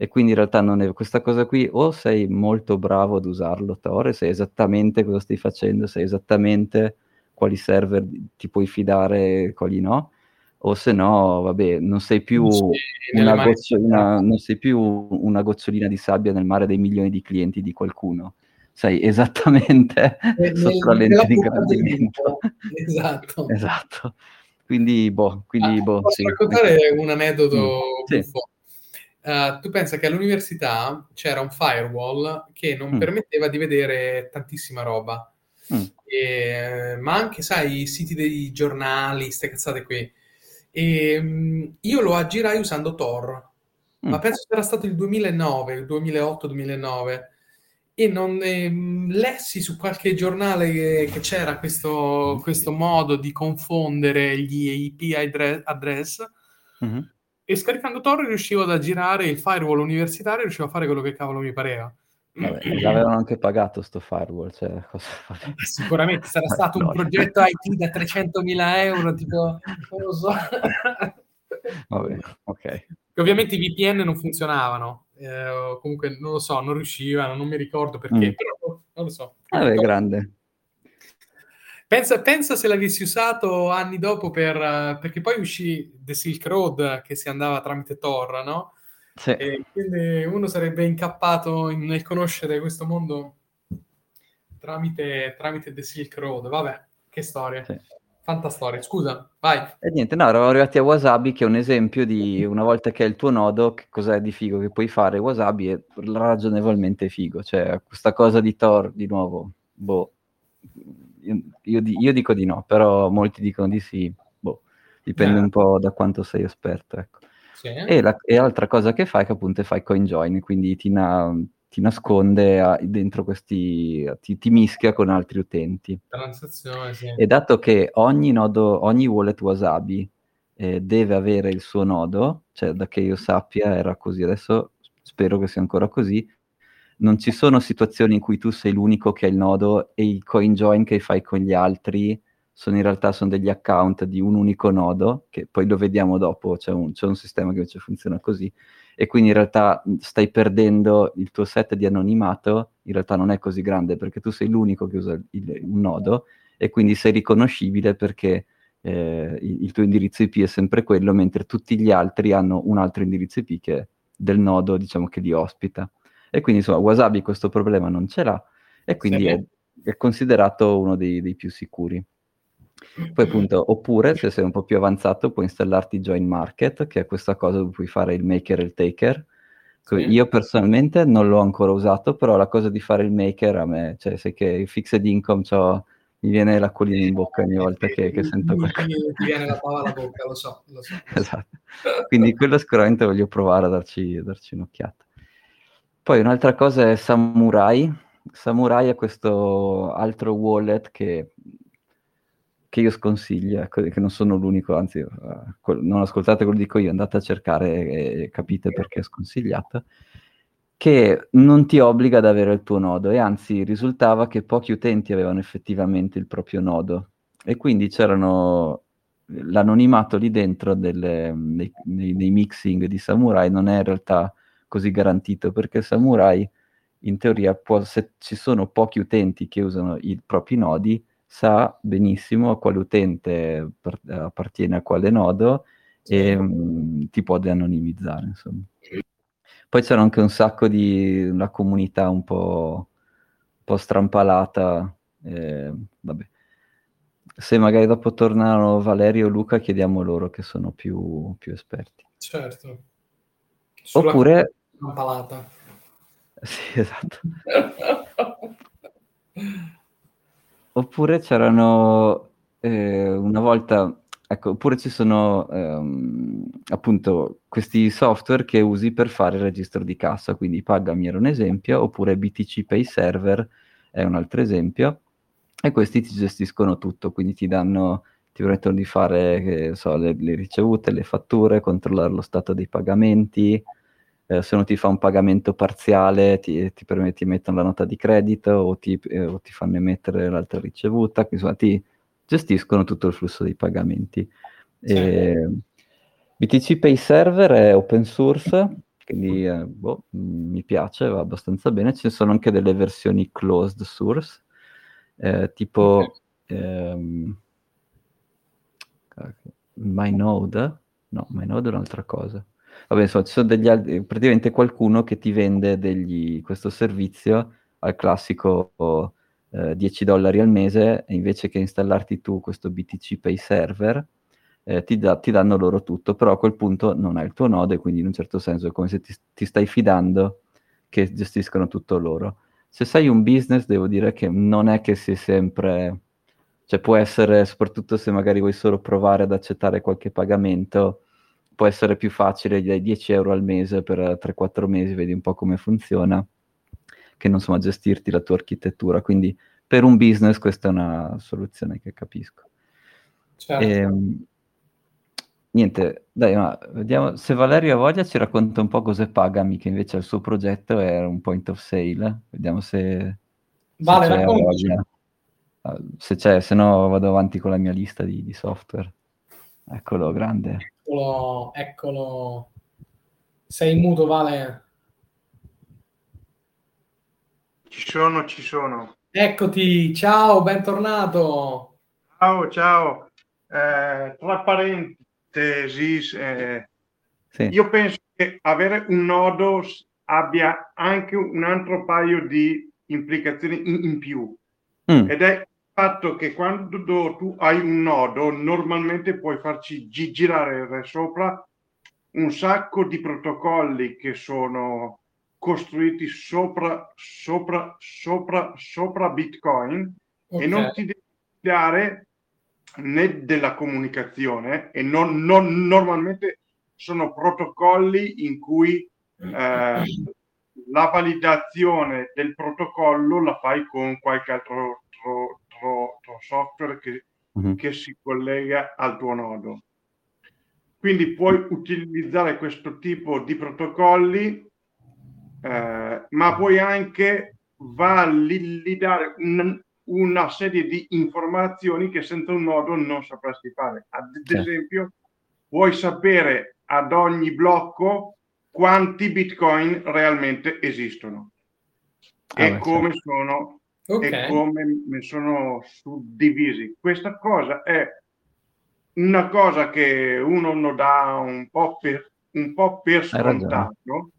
e quindi in realtà non è questa cosa qui o sei molto bravo ad usarlo Tor, sai esattamente cosa stai facendo, sai esattamente quali server ti puoi fidare e quali no, o se no, vabbè, non sei più, sì, una, non sei più una gocciolina di sabbia nel mare dei milioni di clienti di qualcuno. Sei esattamente nel, sotto la lente di ingrandimento. Esatto. esatto. Quindi, boh, quindi, ah, boh, posso sì. raccontare un aneddoto mm. Sì. Uh, tu pensa che all'università c'era un firewall che non mm. permetteva di vedere tantissima roba, mm. e, ma anche, sai, i siti dei giornali, queste cazzate qui. E, um, io lo aggirai usando Tor, mm. ma penso che era stato il 2009, il 2008-2009, e non eh, lessi su qualche giornale che, che c'era questo, questo, modo di confondere gli IP address, address mm-hmm e scaricando Tor riuscivo ad aggirare il firewall universitario e riuscivo a fare quello che cavolo mi pareva. Vabbè, l'avevano anche pagato sto firewall, cioè, cosa... Sicuramente sarà stato un progetto IT da 300.000 euro, tipo, non lo so. Vabbè, ok. Ovviamente i VPN non funzionavano, eh, comunque non lo so, non riuscivano, non mi ricordo perché, mm. però non lo so. Vabbè, grande. Pensa, pensa, se l'avessi usato anni dopo per, perché poi uscì The Silk Road che si andava tramite Tor, no? Sì. E quindi uno sarebbe incappato in, nel conoscere questo mondo tramite, tramite The Silk Road. Vabbè, che storia. Sì. Fantastoria, scusa, vai. E niente, no, eravamo arrivati a Wasabi che è un esempio di una volta che è il tuo nodo, che cos'è di figo che puoi fare. Wasabi è ragionevolmente figo, cioè questa cosa di Tor, di nuovo, boh, io, io, io dico di no, però molti dicono di sì, boh, dipende eh. un po' da quanto sei esperto, ecco. Sì. E, la, e l'altra cosa che fai è che appunto fai CoinJoin, quindi ti, na, ti nasconde a, dentro questi, ti, ti, mischia con altri utenti. Transazione, sì. E dato che ogni nodo, ogni wallet Wasabi eh, deve avere il suo nodo, cioè da che io sappia era così, adesso spero che sia ancora così, non ci sono situazioni in cui tu sei l'unico che ha il nodo e i CoinJoin che fai con gli altri sono in realtà sono degli account di un unico nodo, che poi lo vediamo dopo, c'è un, c'è un sistema che invece funziona così, e quindi in realtà stai perdendo il tuo set di anonimato, in realtà non è così grande perché tu sei l'unico che usa il, un nodo e quindi sei riconoscibile perché eh, il, il, tuo indirizzo IP è sempre quello, mentre tutti gli altri hanno un altro indirizzo IP che del nodo, diciamo, che li ospita. E quindi insomma Wasabi questo problema non ce l'ha e quindi sì. è, è, considerato uno dei, dei più sicuri. Poi appunto, oppure se sei un po' più avanzato puoi installarti Join Market, che è questa cosa dove puoi fare il maker e il taker. Sì. Io personalmente non l'ho ancora usato, però la cosa di fare il maker a me, cioè sai che il fixed income mi viene l'acquolina in bocca ogni volta che, che sento qualcosa. Mi viene la pava alla bocca, lo so, lo so. esatto. Quindi quello sicuramente voglio provare a darci, a darci un'occhiata. Poi un'altra cosa è Samurai. Samurai è questo altro wallet che che io sconsiglio, ecco, che non sono l'unico, anzi, uh, non ascoltate quello che dico io, andate a cercare e capite perché è sconsigliata, che non ti obbliga ad avere il tuo nodo e anzi risultava che pochi utenti avevano effettivamente il proprio nodo e quindi c'erano l'anonimato lì dentro delle, nei, nei, nei, mixing di Samurai non è in realtà così garantito perché Samurai in teoria può, se ci sono pochi utenti che usano i propri nodi sa benissimo a quale utente per, appartiene a quale nodo e mh, mm, ti può de-anonimizzare, insomma. Poi c'era anche un sacco di una comunità un po', un po strampalata, eh, vabbè. Se magari dopo tornano Valerio o Luca, chiediamo loro che sono più, più esperti. Certo. Sulla Oppure... Strampalata. Sì, esatto. Oppure c'erano eh, una volta, ecco, oppure ci sono ehm, appunto questi software che usi per fare il registro di cassa, quindi Pagami era un esempio, oppure BTC Pay Server è un altro esempio, e questi ti gestiscono tutto, quindi ti danno, ti permettono di fare, so, le, le ricevute, le fatture, controllare lo stato dei pagamenti, eh, se non ti fa un pagamento parziale ti, ti, ti mettono la nota di credito o ti, eh, o ti fanno emettere l'altra ricevuta, quindi insomma ti gestiscono tutto il flusso dei pagamenti. Sì. E, BTC Pay Server è open source, quindi eh, boh, mi piace, va abbastanza bene. Ci sono anche delle versioni closed source, eh, tipo okay. ehm, MyNode, no, MyNode è un'altra cosa. Vabbè, insomma, ci sono degli altri, praticamente qualcuno che ti vende degli, questo servizio al classico eh, 10 dollari al mese e invece che installarti tu questo BTC Pay server, eh, ti, da, ti, danno loro tutto, però a quel punto non hai il tuo nodo e quindi in un certo senso è come se ti, ti stai fidando che gestiscono tutto loro. Se sei un business, devo dire che non è che sei sempre, cioè può essere, soprattutto se magari vuoi solo provare ad accettare qualche pagamento, può essere più facile dai 10 euro al mese per 3-4 mesi, vedi un po' come funziona, che non insomma gestirti la tua architettura. Quindi per un business questa è una soluzione che capisco. Certo. E, ehm, Niente, dai, ma vediamo se Valerio ha voglia ci racconta un po' cos'è Pagami, che invece il suo progetto è un point of sale. Vediamo se, vale, voglia. Ah, se c'è, se no vado avanti con la mia lista di, di software. Eccolo, grande. Eccolo, eccolo. Sei muto, Vale? Ci sono, ci sono. Eccoti, ciao, bentornato. Ciao, ciao. Eh, tra parentesi, eh, sì. io penso che avere un nodo abbia anche un altro paio di implicazioni in, in più. Mm. Ed è fatto che quando tu hai un nodo, normalmente puoi farci gi- girare sopra un sacco di protocolli che sono costruiti sopra, sopra, sopra, sopra Bitcoin okay. e non ti devi dare né della comunicazione e non, non, normalmente sono protocolli in cui eh, la validazione del protocollo la fai con qualche altro tro, tro, tro software che, uh-huh. che si collega al tuo nodo. Quindi puoi utilizzare questo tipo di protocolli eh, ma puoi anche validare un, una serie di informazioni che senza un nodo non sapresti fare. Ad esempio, vuoi sapere ad ogni blocco quanti bitcoin realmente esistono ah, e, come sono, okay. e come sono suddivisi. Questa cosa è una cosa che uno non dà un po' per, un po per scontato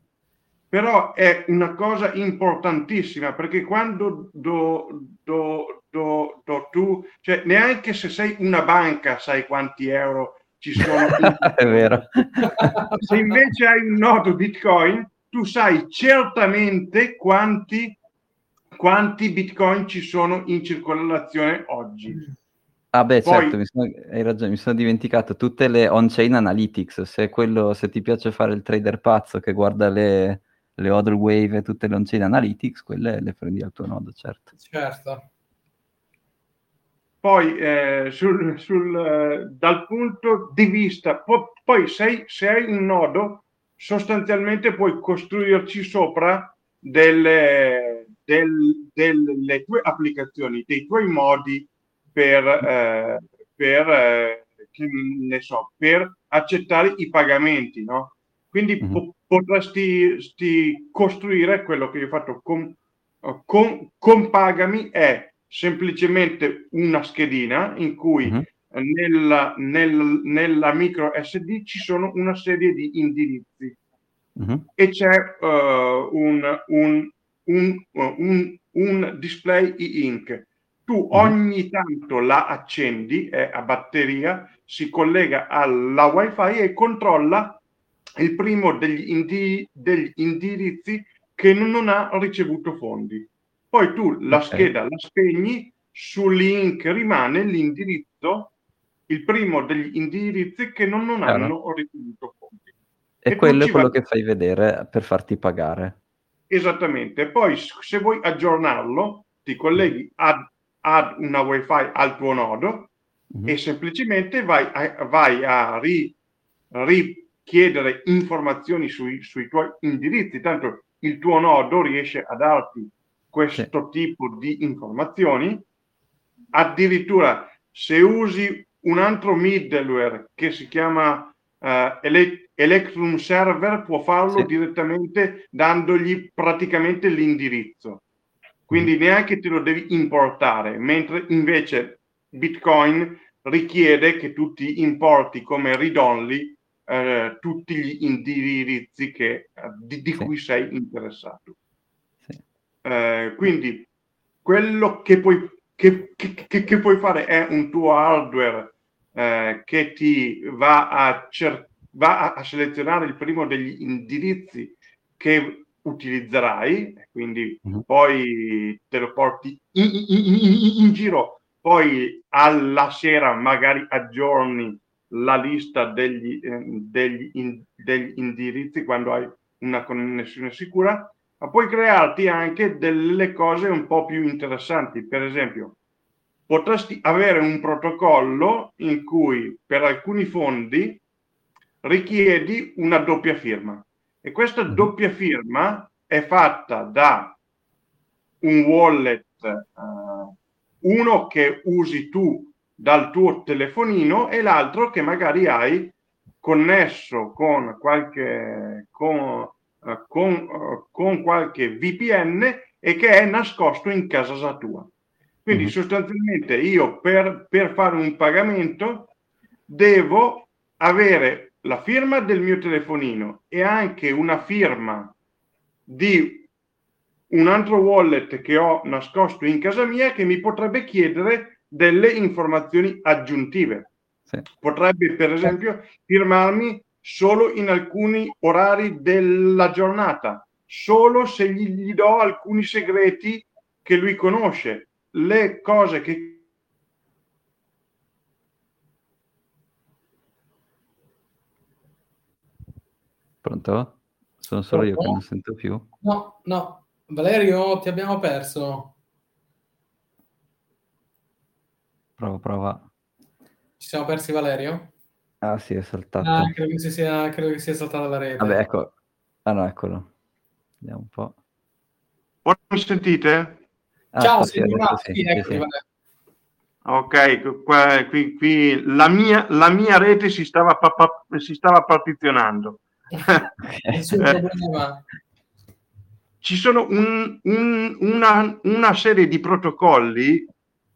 però è una cosa importantissima perché quando do, do, do, do, tu, cioè neanche se sei una banca sai quanti euro ci sono. è vero. Se invece hai un nodo Bitcoin, tu sai certamente quanti, quanti Bitcoin ci sono in circolazione oggi. Ah beh, Poi, certo, mi sono, hai ragione, mi sono dimenticato tutte le on-chain analytics, se, quello, se ti piace fare il trader pazzo che guarda le, le Hodl Wave e tutte le on-chain analytics, quelle le prendi al tuo nodo, certo. Certo. Poi eh, sul, sul, eh, dal punto di vista, po- poi sei, se hai un nodo, sostanzialmente puoi costruirci sopra delle, del, delle tue applicazioni, dei tuoi modi per, eh, per, eh, so, per accettare i pagamenti, no? Quindi mm-hmm. po- potresti costruire quello che io ho fatto con, con, con Pagami è semplicemente una schedina in cui mm-hmm. nella, nel, nella micro SD ci sono una serie di indirizzi mm-hmm. e c'è uh, un, un, un, un, un display e-ink. Tu mm-hmm. ogni tanto la accendi, è a batteria, si collega alla wifi e controlla il primo degli, indi- degli indirizzi che non ha ricevuto fondi. Poi tu la okay. scheda la spegni, sul link rimane l'indirizzo, il primo degli indirizzi che non, non hanno ricevuto fondi. E, e quello è quello va... che fai vedere per farti pagare. Esattamente. Poi se vuoi aggiornarlo, ti colleghi ad, ad una wifi al tuo nodo mm-hmm. e semplicemente vai a, vai a ri, ri chiedere informazioni sui, sui tuoi indirizzi, tanto il tuo nodo riesce a darti questo sì. tipo di informazioni. Addirittura se usi un altro middleware che si chiama uh, Ele- Electrum Server, può farlo sì. direttamente dandogli praticamente l'indirizzo. Quindi mm. neanche te lo devi importare, mentre invece Bitcoin richiede che tu ti importi come read-only eh, tutti gli indirizzi che, eh, di, di sì. cui sei interessato. Sì. Eh, quindi quello che puoi, che, che, che puoi, fare è un tuo hardware eh, che ti va a, cer- va a selezionare il primo degli indirizzi che utilizzerai, quindi mm-hmm. poi te lo porti in, in, in, in, giro, poi alla sera magari aggiorni la lista degli, eh, degli, degli indirizzi quando hai una connessione sicura, ma puoi crearti anche delle cose un po' più interessanti. Per esempio, potresti avere un protocollo in cui per alcuni fondi richiedi una doppia firma e questa mm-hmm. doppia firma è fatta da un wallet, uh, uno che usi tu dal tuo telefonino e l'altro che magari hai connesso con qualche, con, uh, con, uh, con qualche VPN e che è nascosto in casa tua. Quindi mm-hmm. sostanzialmente io per, per fare un pagamento devo avere la firma del mio telefonino e anche una firma di un altro wallet che ho nascosto in casa mia che mi potrebbe chiedere delle informazioni aggiuntive. Sì. Potrebbe, per esempio, firmarmi solo in alcuni orari della giornata, solo se gli, gli do alcuni segreti che lui conosce, le cose che Pronto? Sono solo Pronto? io che non sento più. No, no. Valerio, ti abbiamo perso. Prova, prova. Ci siamo persi Valerio? Ah sì, è saltato. Ah, credo che sia, credo che sia saltata la rete. Vabbè, ecco. Ah no, eccolo. Vediamo un po'. Ora mi sentite? Ah, Ciao, sì, sì, sì, ecco, sì. Ok, qua, qui, qui la, mia, la, mia, rete si stava, pa, pa, si stava partizionando. Ci sono un, un, una, una serie di protocolli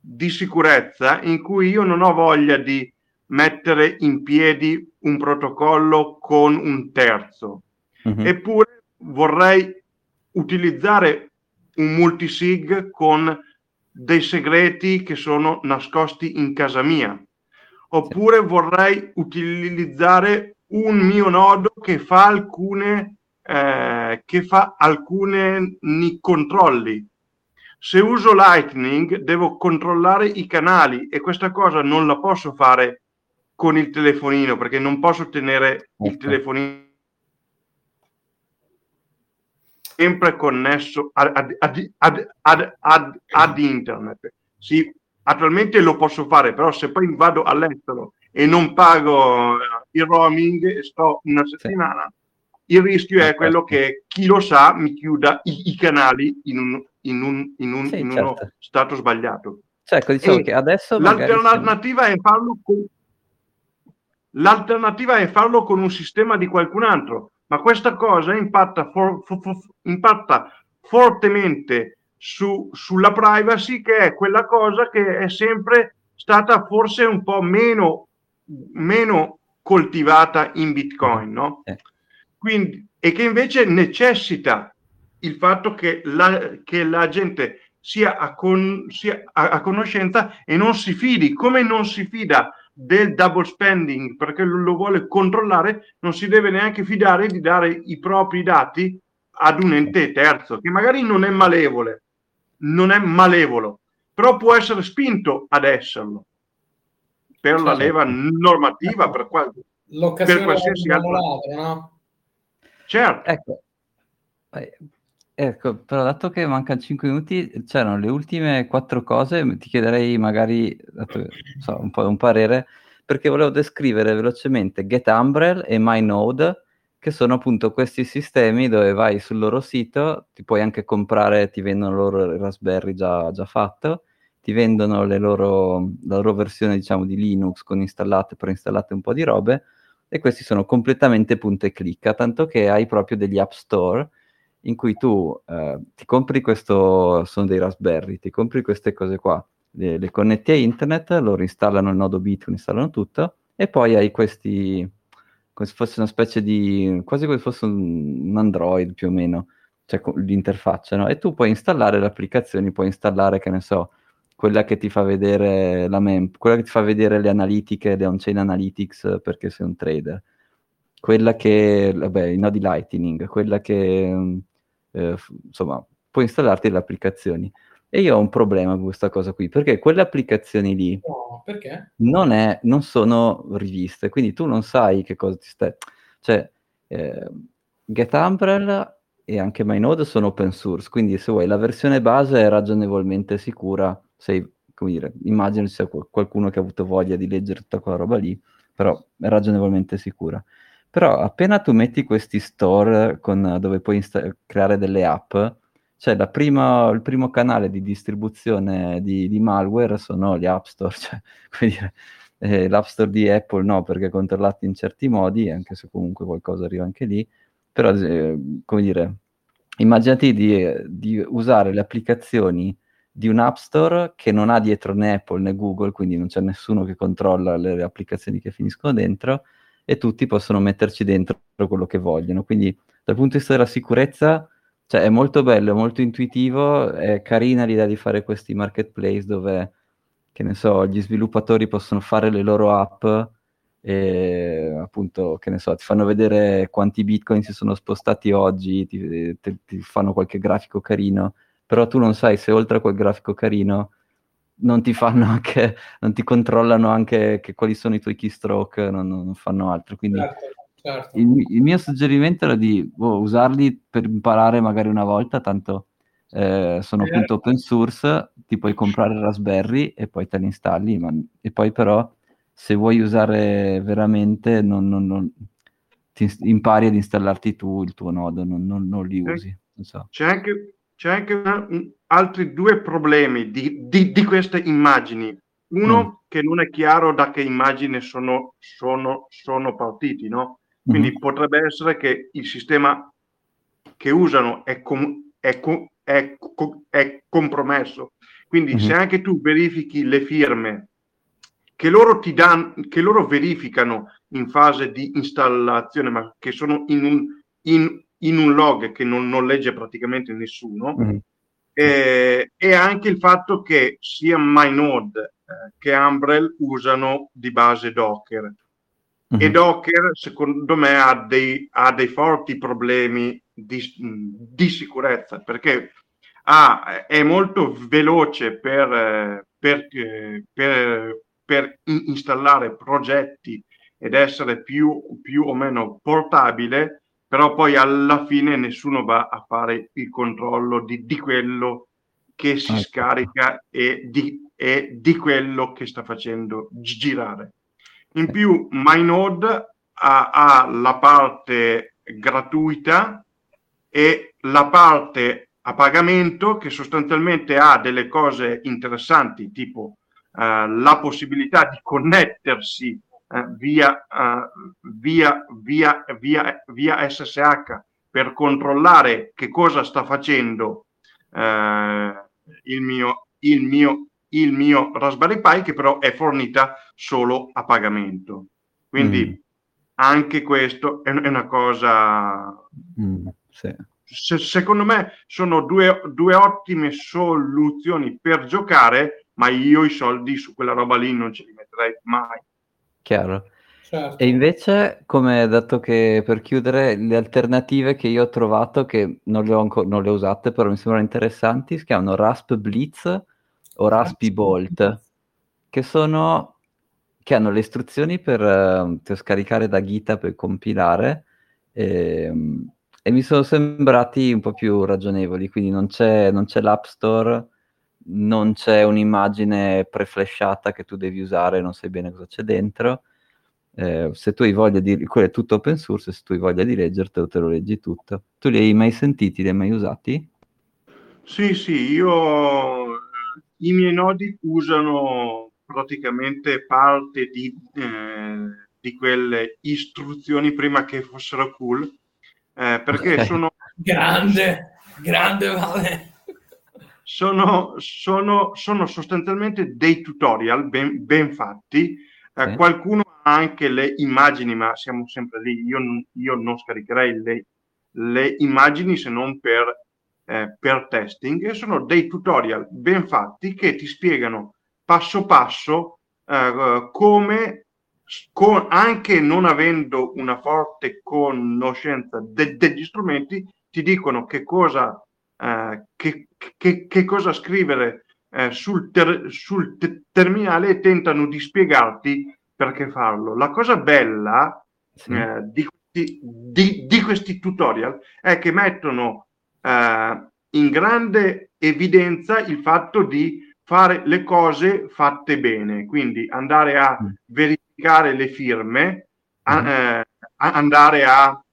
di sicurezza in cui io non ho voglia di mettere in piedi un protocollo con un terzo. Mm-hmm. Eppure vorrei utilizzare un multisig con dei segreti che sono nascosti in casa mia. Oppure vorrei utilizzare un mio nodo che fa alcune eh, che fa alcuni controlli se uso Lightning devo controllare i canali e questa cosa non la posso fare con il telefonino perché non posso tenere il telefonino sempre connesso ad, ad, ad, ad, internet. Sì, attualmente lo posso fare, però se poi vado all'estero e non pago il roaming e sto una settimana, il rischio è quello che chi lo sa mi chiuda i, i canali in un, in, un, in, un, sì, in certo. uno stato sbagliato. Cioè, ecco, diciamo l'alternativa, è farlo con, l'alternativa è farlo con un sistema di qualcun altro, ma questa cosa impatta, for, impatta fortemente su, sulla privacy, che è quella cosa che è sempre stata forse un po' meno, meno coltivata in Bitcoin, no? Eh. Quindi, e che invece necessita il fatto che la, che la gente sia, a, con, sia a, a, conoscenza e non si fidi, come non si fida del double spending perché lo vuole controllare, non si deve neanche fidare di dare i propri dati ad un ente terzo che magari non è malevole, non è malevolo, però può essere spinto ad esserlo per la leva normativa, per, qual- per qualsiasi altra. No? Certo. Ecco. Ecco, però dato che mancano 5 minuti, c'erano le ultime quattro cose, ti chiederei magari dato, so, un po' un parere, perché volevo descrivere velocemente GetUmbrel e MyNode, che sono appunto questi sistemi dove vai sul loro sito, ti puoi anche comprare, ti vendono loro il Raspberry già, già fatto, ti vendono loro, la loro versione diciamo di Linux con installate, preinstallate un po' di robe, e questi sono completamente punta e clicca, tanto che hai proprio degli app store in cui tu eh, ti compri questo, sono dei Raspberry, ti compri queste cose qua, le, le connetti a internet, loro installano il nodo Bitcoin, installano tutto, e poi hai questi, come se fosse una specie di, quasi come se fosse un, Android più o meno, cioè l'interfaccia, no? E tu puoi installare le applicazioni, puoi installare, che ne so, quella che ti fa vedere la mem- quella che ti fa vedere le analitiche, le on-chain analytics perché sei un trader, quella che, vabbè, i nodi Lightning, quella che, eh, insomma, puoi installarti le applicazioni. E io ho un problema con questa cosa qui, perché quelle applicazioni lì no, non, è, non, sono riviste, quindi tu non sai che cosa ti stai... Cioè, eh, GetUmbrella e anche MyNode sono open source, quindi se vuoi la versione base è ragionevolmente sicura sei, come dire, immagino sia qualcuno che ha avuto voglia di leggere tutta quella roba lì, però è ragionevolmente sicura. Però appena tu metti questi store con, dove puoi insta- creare delle app, cioè prima, il primo canale di distribuzione di, di, malware sono gli App Store, cioè, dire, eh, l'App Store di Apple no, perché è controllato in certi modi, anche se comunque qualcosa arriva anche lì, però eh, come dire, immaginati di, di, usare le applicazioni di un App Store che non ha dietro né Apple né Google, quindi non c'è nessuno che controlla le, applicazioni che finiscono dentro e tutti possono metterci dentro quello che vogliono. Quindi dal punto di vista della sicurezza cioè, è molto bello, è molto intuitivo, è carina l'idea di fare questi marketplace dove, che ne so, gli sviluppatori possono fare le loro app e appunto, che ne so, ti fanno vedere quanti bitcoin si sono spostati oggi, ti, ti, ti fanno qualche grafico carino, però tu non sai se oltre a quel grafico carino non ti fanno anche, non ti controllano anche quali sono i tuoi keystroke, non, non fanno altro. Quindi certo Certo. Il, il, mio suggerimento era di oh, usarli per imparare magari una volta, tanto eh, sono appunto open source, ti puoi comprare Raspberry e poi te li installi, ma, e poi però se vuoi usare veramente non, non, non ti impari ad installarti tu il tuo nodo, non, non li usi. So. C'è anche, c'è anche una, un, altri due problemi di, di, di queste immagini. Uno mm. che non è chiaro da che immagine sono, sono, sono partiti, no? Quindi mm-hmm. potrebbe essere che il sistema che usano è, com- è, com- è, è compromesso. Quindi mm-hmm. se anche tu verifichi le firme che loro ti danno, che loro verificano in fase di installazione, ma che sono in un, in, in un log che non, non, legge praticamente nessuno, mm-hmm. eh, e anche il fatto che sia MyNode eh, che Umbrel usano di base Docker. Mm-hmm. E Docker, secondo me, ha dei, ha dei forti problemi di, di sicurezza perché ha, è molto veloce per, per, per, per installare progetti ed essere più, più o meno portabile, però poi alla fine nessuno va a fare il controllo di, di quello che si ah, scarica e di, e di quello che sta facendo girare. In più, MyNode ha, ha la parte gratuita e la parte a pagamento che sostanzialmente ha delle cose interessanti, tipo uh, la possibilità di connettersi via, uh, via, via, via, via, SSH per controllare che cosa sta facendo il mio, il mio il mio Raspberry Pi che però è fornita solo a pagamento. Quindi mm. anche questo è, è una cosa... Mm, sì. Se, secondo me sono due, due ottime soluzioni per giocare, ma io i soldi su quella roba lì non ce li metterei mai. Chiaro. Certo. E invece, come dato che per chiudere, le alternative che io ho trovato, che non le ho, ancora, non le ho usate, però mi sembrano interessanti, si chiamano Rasp Blitz o Raspi Bolt, che sono che hanno le istruzioni per, uh, per scaricare da GitHub per compilare e, ehm, e, mi sono sembrati un po' più ragionevoli, quindi non c'è, non c'è l'App Store, non c'è un'immagine preflashata che tu devi usare, non sai bene cosa c'è dentro. Eh, se tu hai voglia di... quello è tutto open source, se tu hai voglia di leggertelo, te lo leggi tutto. Tu li hai mai sentiti, li hai mai usati? Sì, sì, io i miei nodi usano praticamente parte di, eh, di quelle istruzioni prima che fossero cool, eh, perché okay. sono... Grande, grande Vale. Sono, sono, sono sostanzialmente dei tutorial ben, ben fatti. Eh, Qualcuno ha anche le immagini, ma siamo sempre lì. Io, io non scaricherei le, le immagini se non per eh, per testing e sono dei tutorial ben fatti che ti spiegano passo passo eh, come con, anche non avendo una forte conoscenza de, degli strumenti ti dicono che cosa, eh, che, che, che cosa scrivere eh, sul, ter, sul te- terminale e tentano di spiegarti perché farlo. La cosa bella sì. Eh, di, di, di, questi tutorial è che mettono eh, in grande evidenza il fatto di fare le cose fatte bene, quindi andare a mm. verificare le firme, a, mm. eh, a andare a,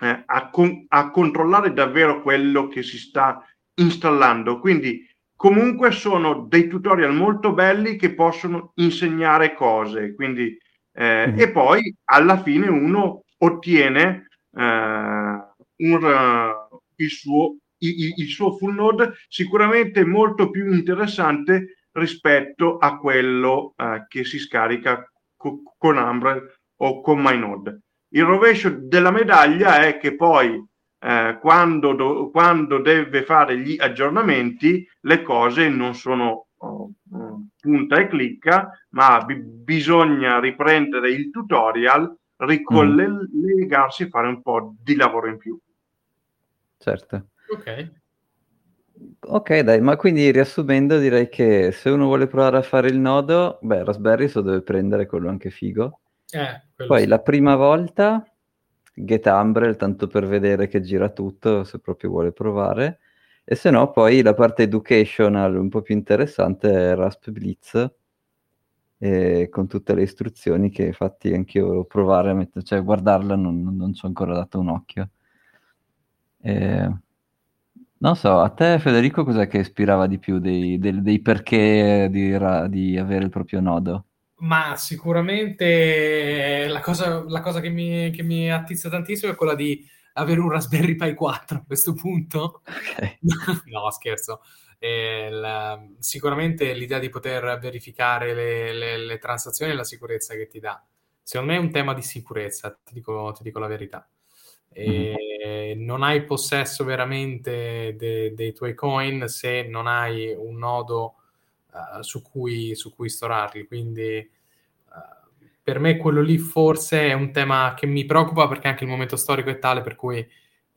eh, a, con, a controllare davvero quello che si sta installando. Quindi comunque sono dei tutorial molto belli che possono insegnare cose. Quindi, eh, mm. E poi alla fine uno ottiene eh, un, uh, il, suo, il, il, suo full node sicuramente molto più interessante rispetto a quello uh, che si scarica co- con Umbrel o con MyNode. Il rovescio della medaglia è che poi eh, quando, do, quando, deve fare gli aggiornamenti le cose non sono oh, punta e clicca, ma b- bisogna riprendere il tutorial, ricollegarsi mm. e fare un po' di lavoro in più. Certo. Ok. Ok, dai, ma quindi riassumendo direi che se uno vuole provare a fare il nodo, beh, Raspberry se lo deve prendere, quello anche figo. Eh, Poi la prima volta Get Umbrel, tanto per vedere che gira tutto, se proprio vuole provare. E se no, poi la parte educational un po' più interessante è Rasp Blitz, eh, con tutte le istruzioni che infatti anch'io volevo provare a mettere, cioè guardarla non, non ci ho ancora dato un occhio. Eh, non so, a te Federico cos'è che ispirava di più dei, dei, dei perché di, di, avere il proprio nodo? Ma sicuramente la cosa, la cosa che, mi, che, mi, attizza tantissimo è quella di avere un Raspberry Pi 4 a questo punto. Okay. no, scherzo. Eh, la, sicuramente l'idea di poter verificare le, le, le, transazioni e la sicurezza che ti dà. Secondo me è un tema di sicurezza, ti dico, ti dico la verità mm-hmm. non hai possesso veramente de- dei tuoi coin se non hai un nodo uh, su, cui, su cui storarli. Quindi uh, per me quello lì forse è un tema che mi preoccupa perché anche il momento storico è tale per cui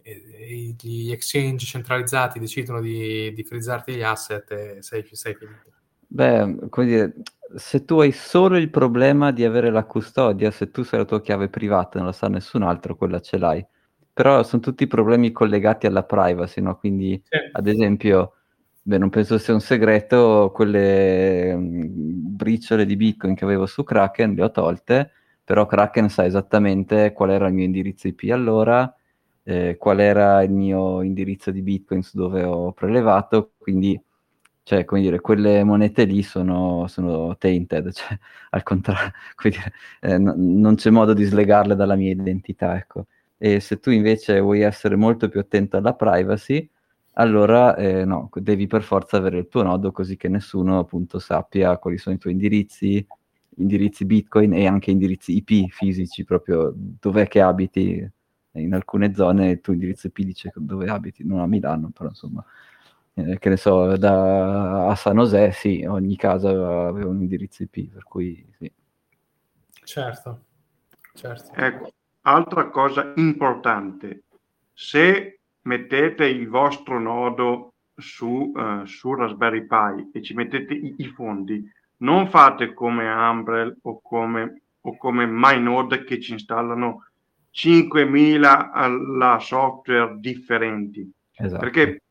eh, gli exchange centralizzati decidono di, di frizzarti gli asset e sei, sei finito. Beh, come dire, se tu hai solo il problema di avere la custodia, se tu sei la tua chiave privata e non la sa nessun altro, quella ce l'hai però sono tutti problemi collegati alla privacy, no? Quindi, sì. ad esempio, beh, non penso sia un segreto, quelle mh, briciole di Bitcoin che avevo su Kraken le ho tolte, però Kraken sa esattamente qual era il mio indirizzo IP allora, eh, qual era il mio indirizzo di Bitcoin su dove ho prelevato, quindi cioè, come dire, quelle monete lì sono, sono tainted, cioè, al contrario, dire, eh, n- non c'è modo di slegarle dalla mia identità, ecco. E se tu invece vuoi essere molto più attento alla privacy, allora eh, no, devi per forza avere il tuo nodo così che nessuno appunto sappia quali sono i tuoi indirizzi, indirizzi Bitcoin e anche indirizzi IP fisici, proprio dov'è che abiti. In alcune zone il tuo indirizzo IP dice dove abiti, non a Milano, però insomma, eh, che ne so, da, a San José, sì, ogni casa aveva un indirizzo IP, per cui sì. Certo, certo. Ecco, Altra cosa importante, se mettete il vostro nodo su, uh, su Raspberry Pi e ci mettete i, i, fondi, non fate come Umbrel o come, o come MyNode che ci installano 5.000 alla software differenti. Esatto. Perché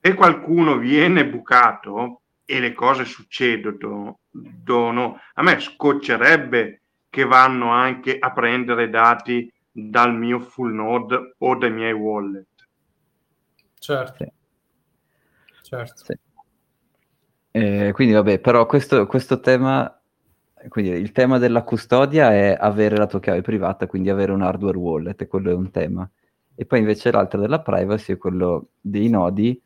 se qualcuno viene bucato e le cose succedono, dono, a me scoccerebbe che vanno anche a prendere dati dal mio full node o dai miei wallet. Certo. Sì. certo. Sì. Eh, quindi vabbè, però questo, questo tema, quindi il tema della custodia è avere la tua chiave privata, quindi avere un hardware wallet, quello è un tema. E poi invece l'altro della privacy è quello dei nodi,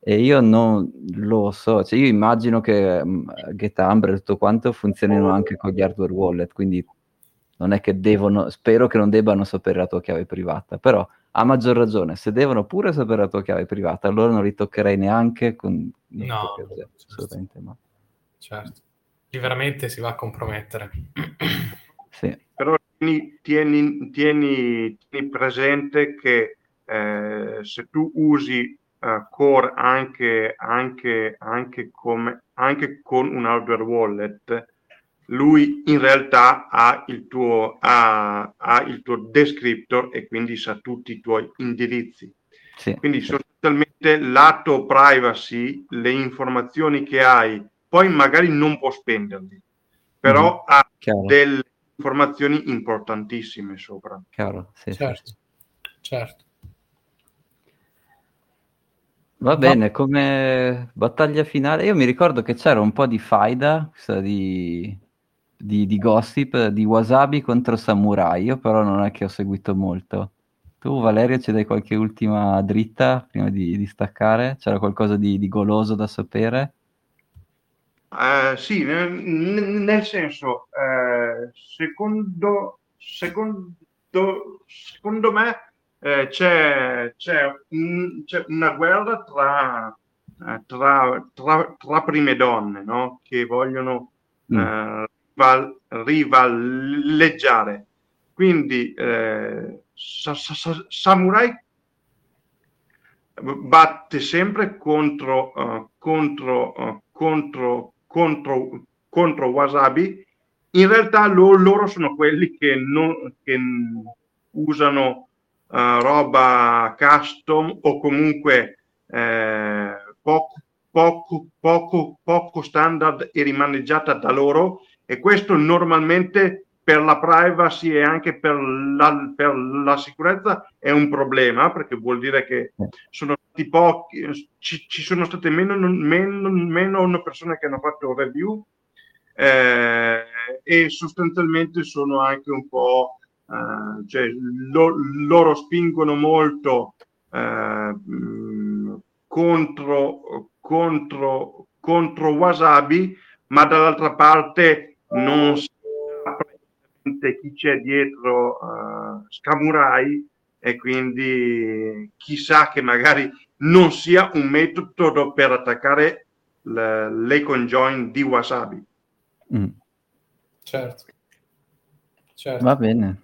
e io non lo so, cioè io immagino che um, GetAmber e tutto quanto funzionino anche con gli hardware wallet, quindi non è che devono, spero che non debbano sapere la tua chiave privata, però a maggior ragione, se devono pure sapere la tua chiave privata, allora non li toccherei neanche con... No, certo. assolutamente no. Certo, lì veramente si va a compromettere. sì. Però tieni, tieni, tieni, tieni presente che eh, se tu usi uh, Core anche, anche, anche, come, anche con un hardware wallet, lui in realtà ha il tuo, ha, ha il tuo descriptor e quindi sa tutti i tuoi indirizzi. Sì, quindi sì. sostanzialmente lato privacy, le informazioni che hai, poi magari non può spenderli, però mm, ha delle, informazioni importantissime sopra. Chiaro, sì, certo, sì. certo. Va bene, come battaglia finale, io mi ricordo che c'era un po' di faida di, di, di gossip di Wasabi contro Samurai, io però non è che ho seguito molto. Tu Valerio ci dai qualche ultima dritta prima di, di staccare? C'era qualcosa di, di goloso da sapere? Uh, sì, nel, nel senso, uh, secondo, secondo, secondo me eh, c'è, c'è, un, c'è, una guerra tra, tra, tra, tra prime donne no? che vogliono mm. Rival, rivaleggiare. Quindi eh, sa, sa, Samurai batte sempre contro, uh, contro, uh, contro, contro, contro Wasabi. In realtà lo, loro sono quelli che, non, che usano uh, roba custom o comunque eh, poco, poco, poco, poco standard e rimaneggiata da loro e questo normalmente per la privacy e anche per la, per la, sicurezza è un problema perché vuol dire che sono stati pochi, ci, ci sono state meno, meno, meno, persone che hanno fatto review eh, e sostanzialmente sono anche un po' Uh, cioè, lo, loro spingono molto uh, contro, contro, contro Wasabi, ma dall'altra parte non si sa chi c'è dietro uh, Scamurai e quindi chissà che magari non sia un metodo per attaccare le, le conjoin di Wasabi. Mm. Certo. certo. Va bene.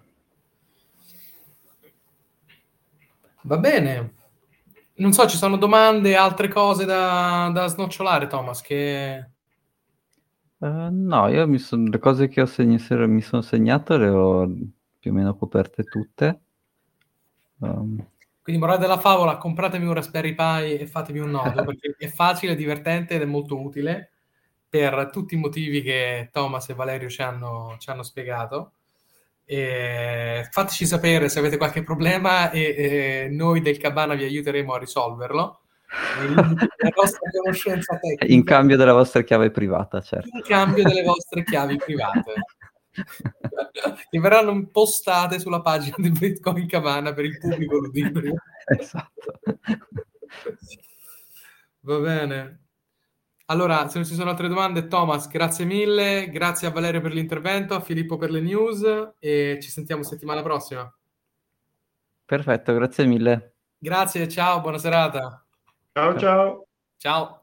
Va bene. Non so, ci sono domande, altre cose da, da snocciolare, Thomas? Che... Uh, no, io mi son, le cose che ho segni, mi sono segnato le ho più o meno coperte tutte. Um... Quindi, morale della favola, compratevi un Raspberry Pi e fatevi un nodo, perché è facile, divertente ed è molto utile per tutti i motivi che Thomas e Valerio ci hanno, ci hanno spiegato. E fateci sapere se avete qualche problema e, e noi del Cabana vi aiuteremo a risolverlo. La vostra conoscenza tecnica. In cambio della vostra chiave privata, certo. In cambio delle vostre chiavi private. che verranno postate sulla pagina di Bitcoin Cabana per il pubblico ludibrio. Esatto. Va bene. Allora, se non ci sono altre domande, Thomas, grazie mille, grazie a Valerio per l'intervento, a Filippo per le news e ci sentiamo settimana prossima. Perfetto, grazie mille. Grazie, ciao, buona serata. Ciao, ciao. Ciao.